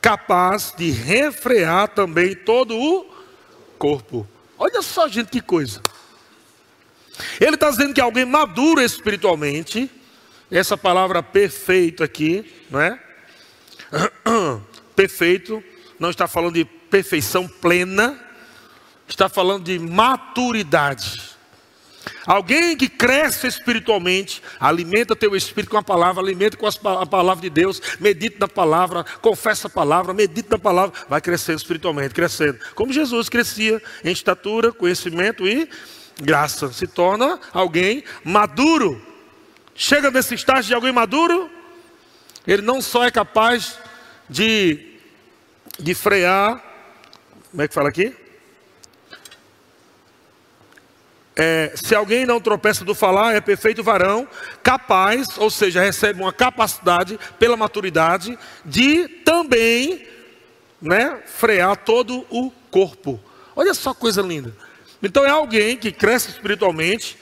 capaz de refrear também todo o corpo. Olha só, gente, que coisa. Ele está dizendo que alguém maduro espiritualmente, essa palavra perfeito aqui, não é? Perfeito, não está falando de perfeição plena, está falando de maturidade. Alguém que cresce espiritualmente, alimenta teu espírito com a palavra, alimenta com a palavra de Deus, medita na palavra, confessa a palavra, medita na palavra, vai crescendo espiritualmente, crescendo. Como Jesus crescia em estatura, conhecimento e graça, se torna alguém maduro. Chega nesse estágio de alguém maduro, ele não só é capaz de, de frear, como é que fala aqui? É, se alguém não tropeça do falar, é perfeito varão, capaz, ou seja, recebe uma capacidade pela maturidade de também né, frear todo o corpo. Olha só coisa linda. Então é alguém que cresce espiritualmente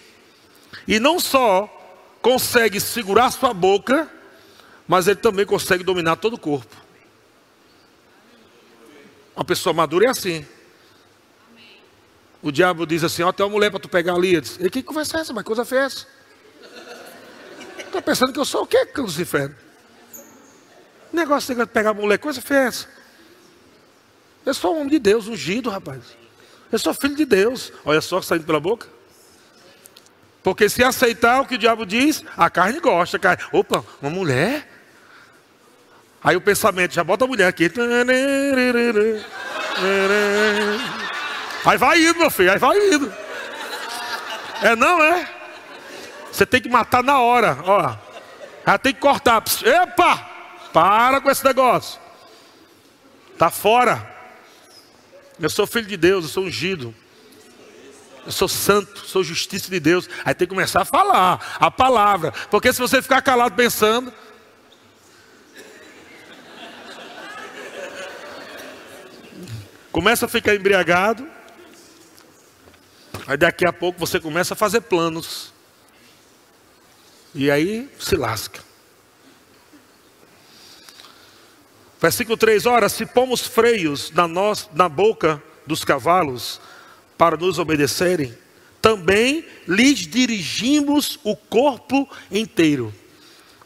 e não só consegue segurar sua boca, mas ele também consegue dominar todo o corpo. Uma pessoa madura é assim. O diabo diz assim: Ó, tem uma mulher para tu pegar ali. Diz, e que conversa é essa? Mas coisa feia essa? Está pensando que eu sou o quê, Lucifer? Negócio de pegar mulher, coisa feia essa? Eu sou um homem de Deus, ungido, rapaz. Eu sou filho de Deus. Olha só saindo pela boca. Porque se aceitar o que o diabo diz, a carne gosta. A carne, Opa, uma mulher? Aí o pensamento, já bota a mulher aqui. Aí vai indo, meu filho, aí vai indo. É não, é? Você tem que matar na hora, ó. Já tem que cortar. Epa! Para com esse negócio. Tá fora. Eu sou filho de Deus, eu sou ungido. Eu sou santo, sou justiça de Deus. Aí tem que começar a falar a palavra. Porque se você ficar calado pensando, começa a ficar embriagado, Aí daqui a pouco você começa a fazer planos. E aí se lasca. Versículo 3: Ora, se pomos freios na, nós, na boca dos cavalos para nos obedecerem, também lhes dirigimos o corpo inteiro.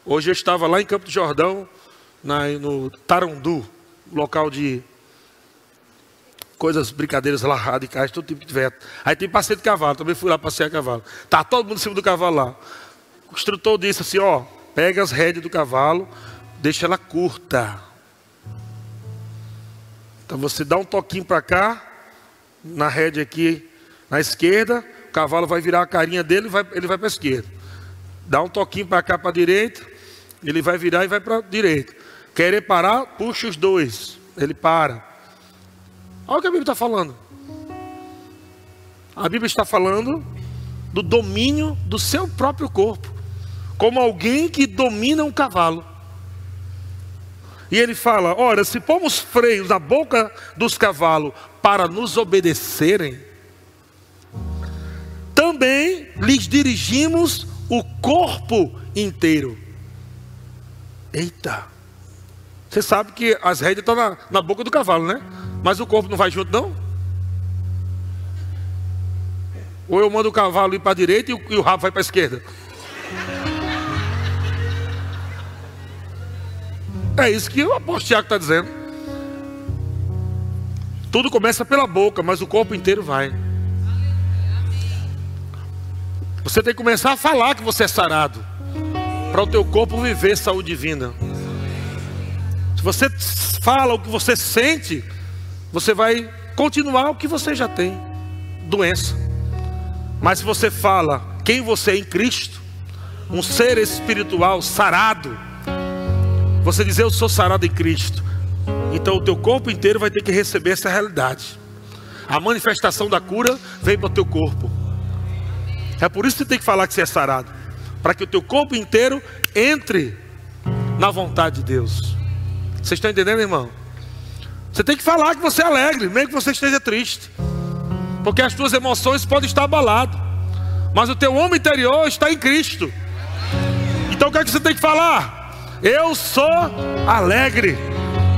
Hoje eu estava lá em Campo do Jordão, na, no Tarandu, local de coisas, brincadeiras lá radicais, todo tipo de tiver. Aí tem passeio de cavalo, também fui lá passear cavalo. Tá todo mundo em cima do cavalo lá. O instrutor disse assim, ó, pega as rédeas do cavalo, deixa ela curta. Então você dá um toquinho para cá, na rédea aqui na esquerda, o cavalo vai virar a carinha dele, vai, ele vai para a esquerda. Dá um toquinho para cá para a direita, ele vai virar e vai para a direita. Querer parar, puxa os dois, ele para. Olha o que a Bíblia está falando. A Bíblia está falando do domínio do seu próprio corpo, como alguém que domina um cavalo. E ele fala: Ora, se pomos freios na boca dos cavalos para nos obedecerem, também lhes dirigimos o corpo inteiro. Eita! Você sabe que as rédeas estão na, na boca do cavalo, né? Mas o corpo não vai junto, não? Ou eu mando o cavalo ir para a direita e o, rabo vai para a esquerda? É isso que o apóstolo Tiago está dizendo. Tudo começa pela boca, mas o corpo inteiro vai. Você tem que começar a falar que você é sarado. Para o teu corpo viver saúde divina. Se você fala o que você sente, você vai continuar o que você já tem, doença. Mas se você fala quem você é em Cristo, um ser espiritual sarado, você dizer eu sou sarado em Cristo, então o teu corpo inteiro vai ter que receber essa realidade. A manifestação da cura vem para o teu corpo. É por isso que você tem que falar que você é sarado. Para que o teu corpo inteiro entre na vontade de Deus. Vocês estão entendendo, irmão? Você tem que falar que você é alegre, mesmo que você esteja triste. Porque as tuas emoções podem estar abaladas. Mas o teu homem interior está em Cristo. Então o que é que você tem que falar? Eu sou alegre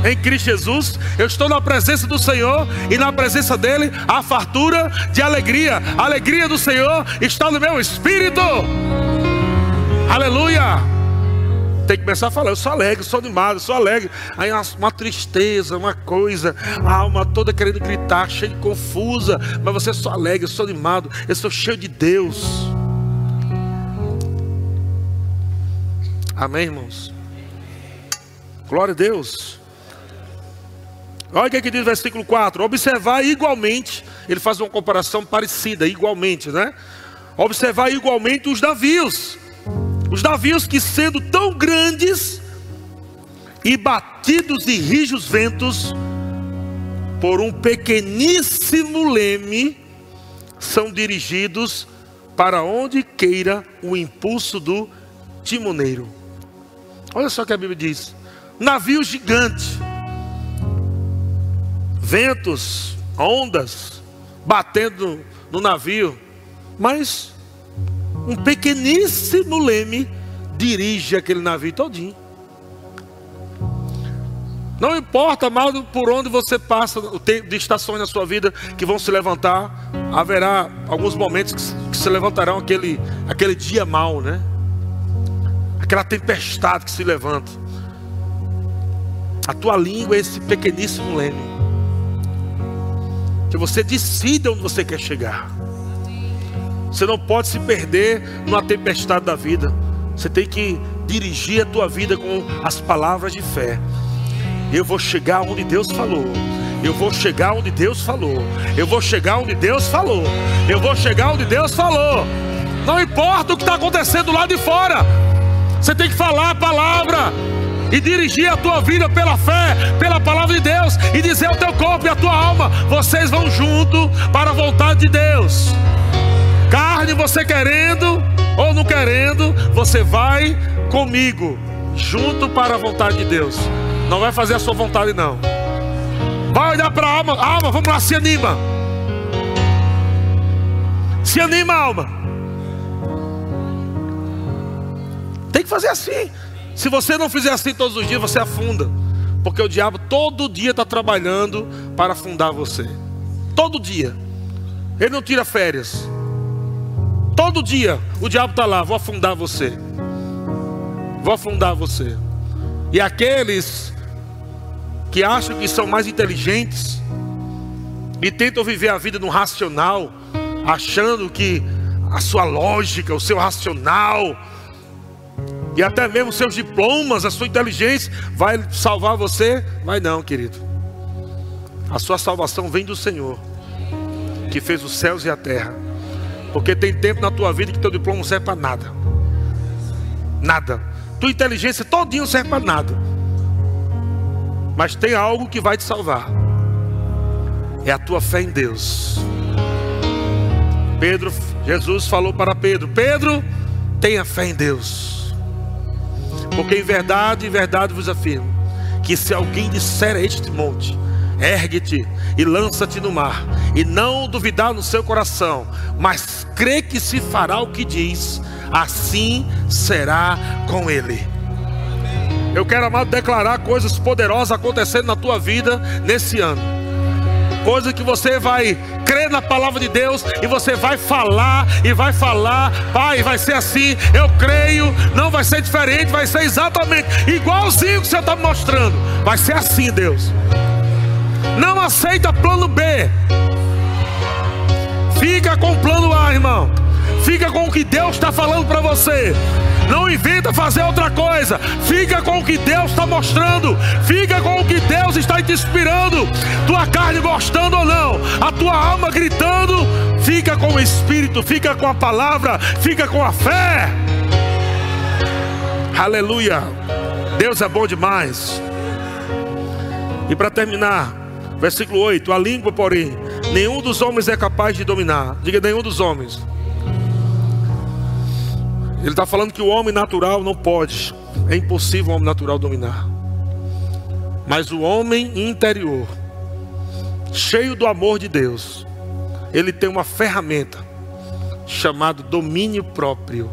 em Cristo Jesus, eu estou na presença do Senhor e na presença dele a fartura de alegria. A alegria do Senhor está no meu espírito. Aleluia! Tem que começar a falar, eu sou alegre, sou animado, sou alegre. Aí uma, uma, tristeza, uma coisa, a alma toda querendo gritar, cheia de confusa. Mas você é só alegre, eu sou animado, eu sou cheio de Deus. Amém, irmãos? Glória a Deus. Olha o que, é que diz o versículo 4: Observar igualmente, ele faz uma comparação parecida, igualmente, né? Observar igualmente os navios, os navios que sendo tão grandes e batidos de rijos ventos, por um pequeníssimo leme, são dirigidos para onde queira o impulso do timoneiro. Olha só o que a Bíblia diz: navio gigante ventos, ondas batendo no navio, mas um pequeníssimo leme dirige aquele navio todinho. Não importa, amado, por onde você passa, o tempo de estações na sua vida que vão se levantar, haverá alguns momentos que, que se levantarão aquele, aquele dia mau, né? Aquela tempestade que se levanta. A tua língua é esse pequeníssimo leme. Que você decida onde você quer chegar. Você não pode se perder numa tempestade da vida. Você tem que dirigir a tua vida com as palavras de fé. Eu vou chegar onde Deus falou. Eu vou chegar onde Deus falou. Eu vou chegar onde Deus falou. Eu vou chegar onde Deus falou. Não importa o que está acontecendo lá de fora. Você tem que falar a palavra e dirigir a tua vida pela fé, pela palavra de Deus e dizer ao teu corpo e à tua alma: vocês vão junto para a vontade de Deus. Carne, você querendo ou não querendo, você vai comigo, junto para a vontade de Deus. Não vai fazer a sua vontade, não. Vai olhar para a alma, alma, vamos lá, se anima. Se anima, alma. Tem que fazer assim. Se você não fizer assim todos os dias, você afunda. Porque o diabo todo dia está trabalhando para afundar você. Todo dia. Ele não tira férias. Todo dia o diabo está lá, vou afundar você. Vou afundar você. E aqueles que acham que são mais inteligentes e tentam viver a vida no racional, achando que a sua lógica, o seu racional, e até mesmo seus diplomas, a sua inteligência vai salvar você? Vai não, querido. A sua salvação vem do Senhor, que fez os céus e a terra. Porque tem tempo na tua vida que teu diploma não serve para nada. Nada. Tua inteligência todinha não serve para nada. Mas tem algo que vai te salvar. É a tua fé em Deus. Pedro, Jesus falou para Pedro: Pedro, tenha fé em Deus. Porque em verdade, em verdade vos afirmo: que se alguém disser a este monte, ergue-te e lança-te no mar, e não duvidar no seu coração, mas crê que se fará o que diz, assim será com ele. Eu quero, amado, declarar coisas poderosas acontecendo na tua vida nesse ano coisa que você vai crer na palavra de Deus e você vai falar e vai falar, Pai, vai ser assim, eu creio, não vai ser diferente, vai ser exatamente igualzinho que você está mostrando, vai ser assim, Deus. Não aceita plano B, fica com o plano A, irmão. Fica com o que Deus está falando para você. Não inventa fazer outra coisa. Fica com o que Deus está mostrando. Fica com o que Deus está te inspirando. Tua carne gostando ou não, a tua alma gritando. Fica com o Espírito, fica com a palavra, fica com a fé. Aleluia. Deus é bom demais. E para terminar, versículo 8: A língua, porém, nenhum dos homens é capaz de dominar. Diga, nenhum dos homens. Ele está falando que o homem natural não pode. É impossível o homem natural dominar. Mas o homem interior, cheio do amor de Deus, ele tem uma ferramenta chamada domínio próprio.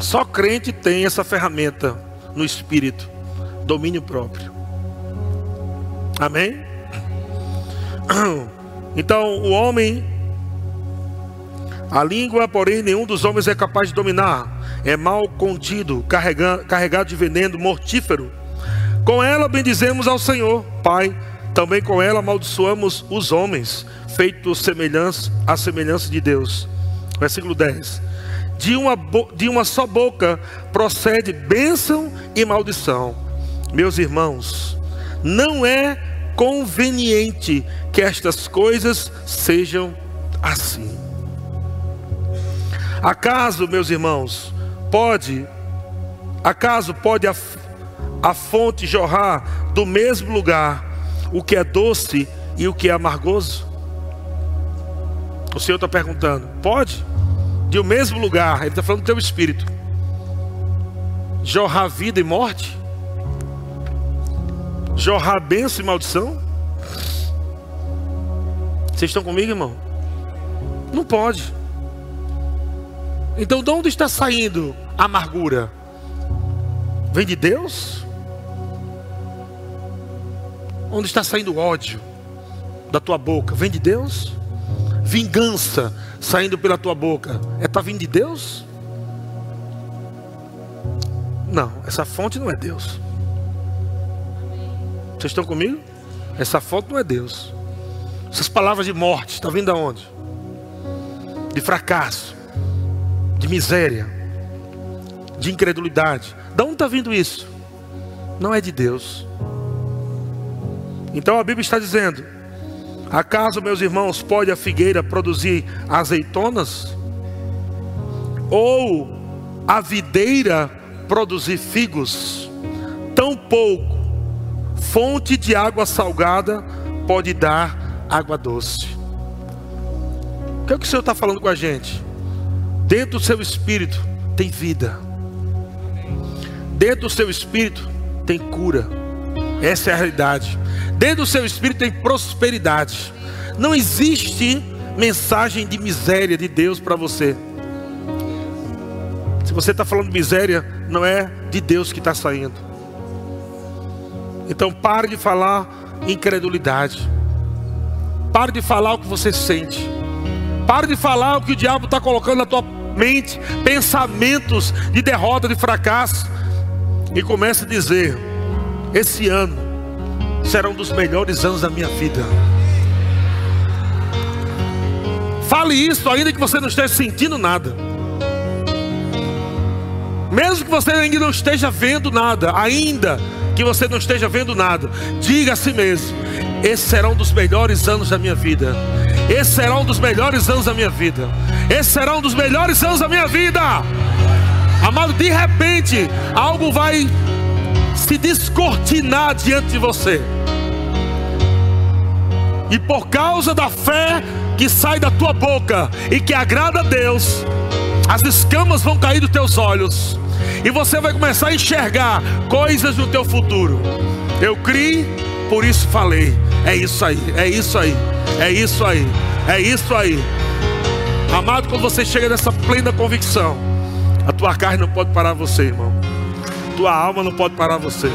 Só crente tem essa ferramenta no espírito, domínio próprio. Amém? Então, o homem, a língua, porém, nenhum dos homens é capaz de dominar. É mal contido, carregado, de veneno mortífero. Com ela bendizemos ao Senhor, Pai. Também com ela amaldiçoamos os homens, feitos semelhança, à semelhança de Deus. Versículo 10 de uma, de uma só boca procede bênção e maldição. Meus irmãos, não é conveniente que estas coisas sejam assim. Acaso, meus irmãos, pode, acaso pode a, a fonte jorrar do mesmo lugar o que é doce e o que é amargoso? O Senhor está perguntando: pode? de o mesmo lugar, ele está falando do teu espírito, jorrar vida e morte, jorrar bênção e maldição. Vocês estão comigo, irmão? Não pode. Então, de onde está saindo a amargura? Vem de Deus? Onde está saindo ódio da tua boca? Vem de Deus? Vingança saindo pela tua boca, é tá vindo de Deus? Não, essa fonte não é Deus. Vocês estão comigo? Essa fonte não é Deus. Essas palavras de morte, está vindo aonde? De fracasso, de miséria, de incredulidade. De onde está vindo isso? Não é de Deus. Então a Bíblia está dizendo: Acaso, meus irmãos, pode a figueira produzir azeitonas? Ou a videira produzir figos? Tão pouco fonte de água salgada pode dar água doce. O que é que o Senhor está falando com a gente? Dentro do seu espírito tem vida. Dentro do seu espírito tem cura. Essa é a realidade. Dentro do seu espírito tem prosperidade. Não existe mensagem de miséria de Deus para você. Se você está falando miséria, não é de Deus que está saindo. Então pare de falar incredulidade. Pare de falar o que você sente. Pare de falar o que o diabo está colocando na tua mente, pensamentos de derrota, de fracasso. E comece a dizer: esse ano será um dos melhores anos da minha vida. Fale isso ainda que você não esteja sentindo nada. Mesmo que você ainda não esteja vendo nada, ainda que você não esteja vendo nada, diga a si mesmo: esse será um dos melhores anos da minha vida. Esse será um dos melhores anos da minha vida. Esse será um dos melhores anos da minha vida. Amado, de repente, algo vai se descortinar diante de você. E por causa da fé que sai da tua boca e que agrada a Deus, as escamas vão cair dos teus olhos. E você vai começar a enxergar coisas no teu futuro. Eu criei, por isso falei. É isso aí, é isso aí, é isso aí, é isso aí. Amado, quando você chega nessa plena convicção, a tua carne não pode parar você, irmão. Tua alma não pode parar você.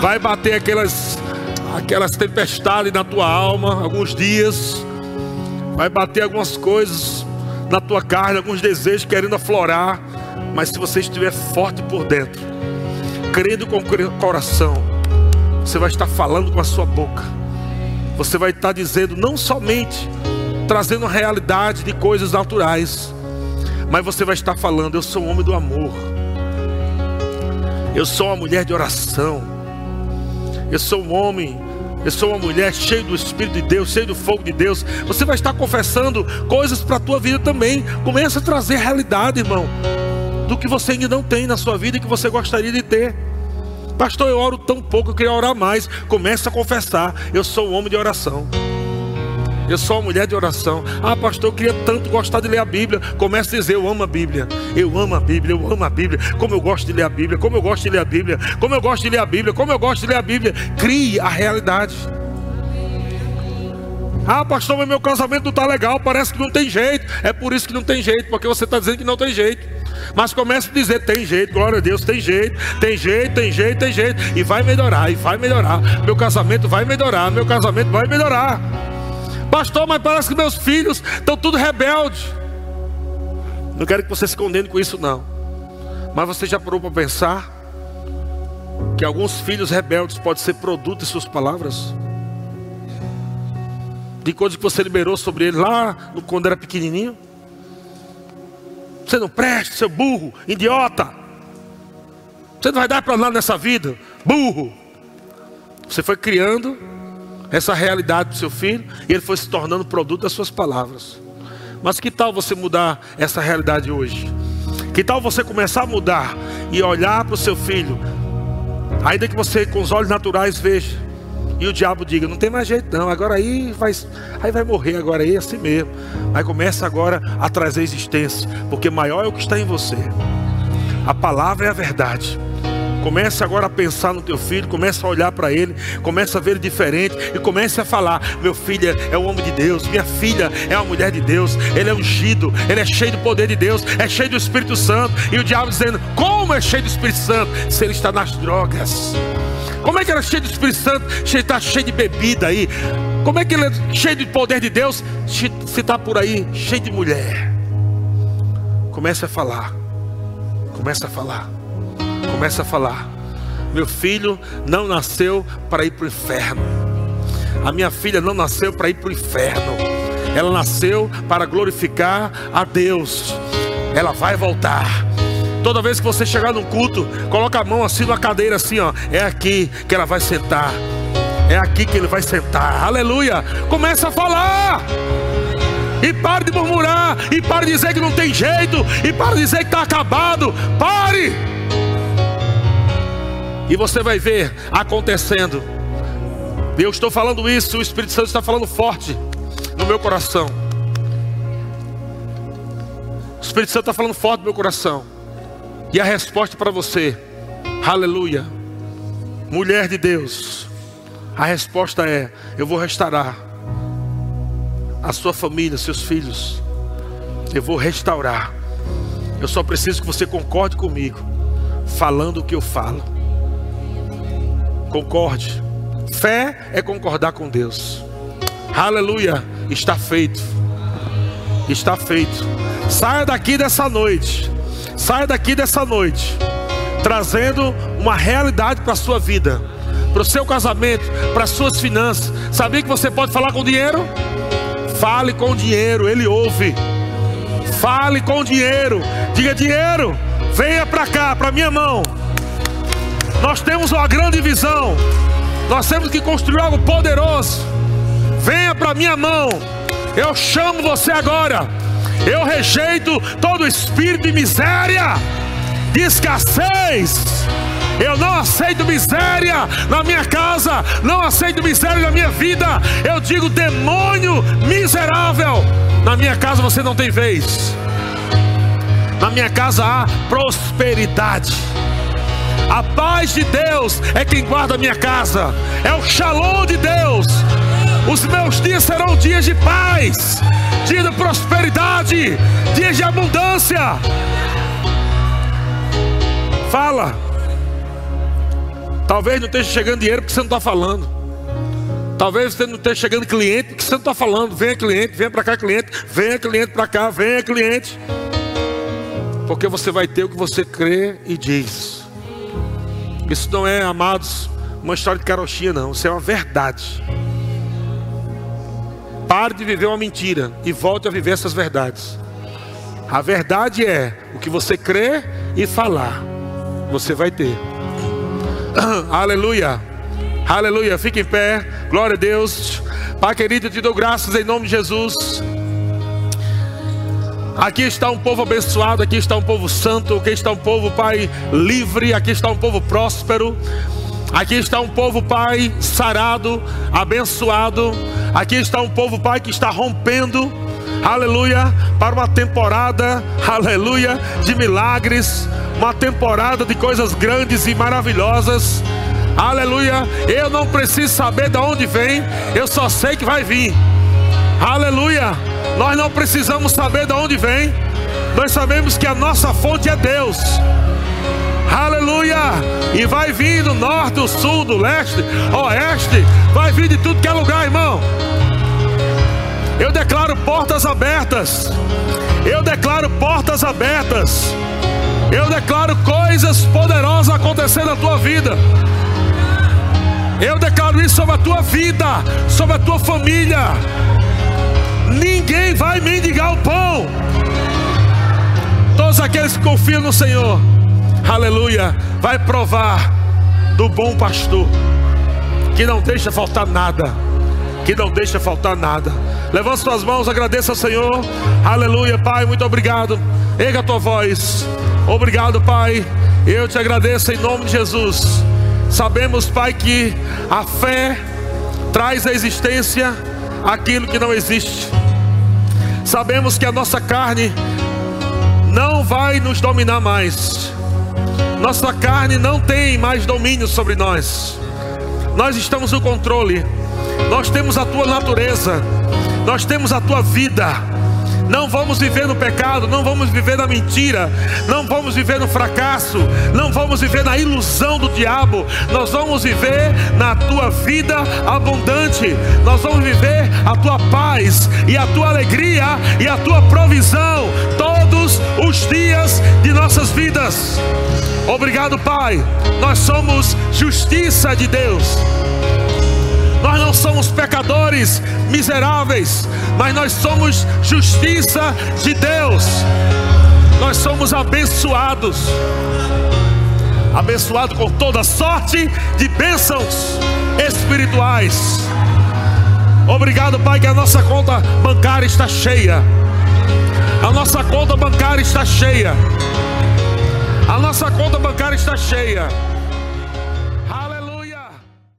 Vai bater aquelas aquelas tempestades na tua alma alguns dias. Vai bater algumas coisas na tua carne, alguns desejos querendo aflorar. Mas se você estiver forte por dentro, crendo com o coração, você vai estar falando com a sua boca. Você vai estar dizendo não somente trazendo realidade de coisas naturais, mas você vai estar falando: eu sou um homem do amor. Eu sou uma mulher de oração. Eu sou um homem eu sou uma mulher cheia do Espírito de Deus, cheia do fogo de Deus. Você vai estar confessando coisas para a tua vida também. Começa a trazer realidade, irmão, do que você ainda não tem na sua vida e que você gostaria de ter. Pastor, eu oro tão pouco, eu queria orar mais. Comece a confessar: eu sou um homem de oração. Eu sou uma mulher de oração. Ah, pastor, eu queria tanto gostar de ler a Bíblia. Comece a dizer: Eu amo a Bíblia. Eu amo a Bíblia. Eu amo a Bíblia. Como eu gosto de ler a Bíblia. Como eu gosto de ler a Bíblia. Como eu gosto de ler a Bíblia. Como eu gosto de ler a Bíblia. Crie a realidade. Ah, pastor, mas meu casamento não está legal. Parece que não tem jeito. É por isso que não tem jeito. Porque você está dizendo que não tem jeito. Mas comece a dizer: tem jeito, glória a Deus, tem jeito, tem jeito, tem jeito, tem jeito. E vai melhorar, e vai melhorar. Meu casamento vai melhorar, meu casamento vai melhorar. Pastor, mas parece que meus filhos estão tudo rebeldes. Não quero que você se condene com isso, não. Mas você já parou para pensar que alguns filhos rebeldes podem ser produto de suas palavras? De coisas que você liberou sobre ele lá quando era pequenininho? Você não presta, seu burro, idiota. Você não vai dar para nada nessa vida, burro. Você foi criando essa realidade para o seu filho e ele foi se tornando produto das suas palavras. Mas que tal você mudar essa realidade hoje? Que tal você começar a mudar e olhar para o seu filho, ainda que você com os olhos naturais veja, e o diabo diga: não tem mais jeito não, agora aí vai, aí vai morrer, agora aí é assim mesmo. Aí começa agora a trazer existência, porque maior é o que está em você. A palavra é a verdade. Comece agora a pensar no teu filho, comece a olhar para ele, comece a ver ele diferente e comece a falar: meu filho é um homem de Deus, minha filha é uma mulher de Deus, ele é ungido, ele é cheio do poder de Deus, é cheio do Espírito Santo. E o diabo dizendo: como é cheio do Espírito Santo se ele está nas drogas? Como é que ele é cheio do Espírito Santo, se está cheio de bebida aí? Como é que ele é cheio de poder de Deus, se está por aí cheio de mulher? Comece a falar, comece a falar. Começa a falar: Meu filho não nasceu para ir para o inferno. A minha filha não nasceu para ir para o inferno. Ela nasceu para glorificar a Deus. Ela vai voltar. Toda vez que você chegar num culto, coloca a mão assim na cadeira, assim, ó. É aqui que ela vai sentar. É aqui que ele vai sentar. Aleluia. Começa a falar. E pare de murmurar. E pare de dizer que não tem jeito. E pare de dizer que está acabado. Pare. E você vai ver acontecendo. Eu estou falando isso, o Espírito Santo está falando forte no meu coração. O Espírito Santo está falando forte no meu coração. E a resposta para você, aleluia, mulher de Deus, a resposta é: eu vou restaurar a sua família, seus filhos. Eu vou restaurar. Eu só preciso que você concorde comigo, falando o que eu falo. Concorde. Fé é concordar com Deus. Aleluia. Está feito. Está feito. Saia daqui dessa noite. Saia daqui dessa noite. Trazendo uma realidade para a sua vida. Para o seu casamento. Para as suas finanças. Sabia que você pode falar com dinheiro? Fale com dinheiro. Ele ouve. Fale com dinheiro. Diga dinheiro. Venha para cá, para minha mão. Nós temos uma grande visão. Nós temos que construir algo poderoso. Venha para minha mão. Eu chamo você agora. Eu rejeito todo espírito de miséria, de escassez. Eu não aceito miséria na minha casa, não aceito miséria na minha vida. Eu digo demônio miserável. Na minha casa você não tem vez. Na minha casa há prosperidade. A paz de Deus é quem guarda a minha casa, é o shalom de Deus. Os meus dias serão dias de paz, dias de prosperidade, dias de abundância. Fala. Talvez não esteja chegando dinheiro porque você não está falando. Talvez você não esteja chegando cliente porque você não está falando. Venha cliente, venha para cá cliente, venha cliente para cá, venha cliente. Porque você vai ter o que você crê e diz. Isso não é, amados, uma história de carochinha, não. Isso é uma verdade. Pare de viver uma mentira e volte a viver essas verdades. A verdade é o que você crê e falar. Você vai ter. Aleluia. Aleluia. Fique em pé. Glória a Deus. Pai querido, te dou graças em nome de Jesus. Aqui está um povo abençoado, aqui está um povo santo, aqui está um povo, Pai, livre, aqui está um povo próspero. Aqui está um povo, Pai, sarado, abençoado. Aqui está um povo, Pai, que está rompendo, aleluia, para uma temporada, aleluia, de milagres, uma temporada de coisas grandes e maravilhosas. Aleluia. Eu não preciso saber de onde vem, eu só sei que vai vir. Aleluia. Nós não precisamos saber de onde vem. Nós sabemos que a nossa fonte é Deus. Aleluia! E vai vir do norte, do sul, do leste, oeste, vai vir de tudo que é lugar, irmão. Eu declaro portas abertas. Eu declaro portas abertas. Eu declaro coisas poderosas acontecendo na tua vida. Eu declaro isso sobre a tua vida, sobre a tua família. Ninguém vai mendigar o pão. Todos aqueles que confiam no Senhor, aleluia, vai provar do bom pastor, que não deixa faltar nada, que não deixa faltar nada. Levanta suas mãos, agradeça ao Senhor, aleluia, Pai, muito obrigado. Erga a tua voz, obrigado, Pai. Eu te agradeço em nome de Jesus. Sabemos, Pai, que a fé traz à existência aquilo que não existe. Sabemos que a nossa carne não vai nos dominar mais. Nossa carne não tem mais domínio sobre nós. Nós estamos no controle. Nós temos a tua natureza. Nós temos a tua vida. Não vamos viver no pecado, não vamos viver na mentira, não vamos viver no fracasso, não vamos viver na ilusão do diabo. Nós vamos viver na tua vida abundante. Nós vamos viver a tua paz e a tua alegria e a tua provisão todos os dias de nossas vidas. Obrigado, Pai. Nós somos justiça de Deus. Nós não somos pecadores miseráveis, mas nós somos justiça de Deus. Nós somos abençoados. Abençoado com toda sorte de bênçãos espirituais. Obrigado, Pai, que a nossa conta bancária está cheia. A nossa conta bancária está cheia. A nossa conta bancária está cheia.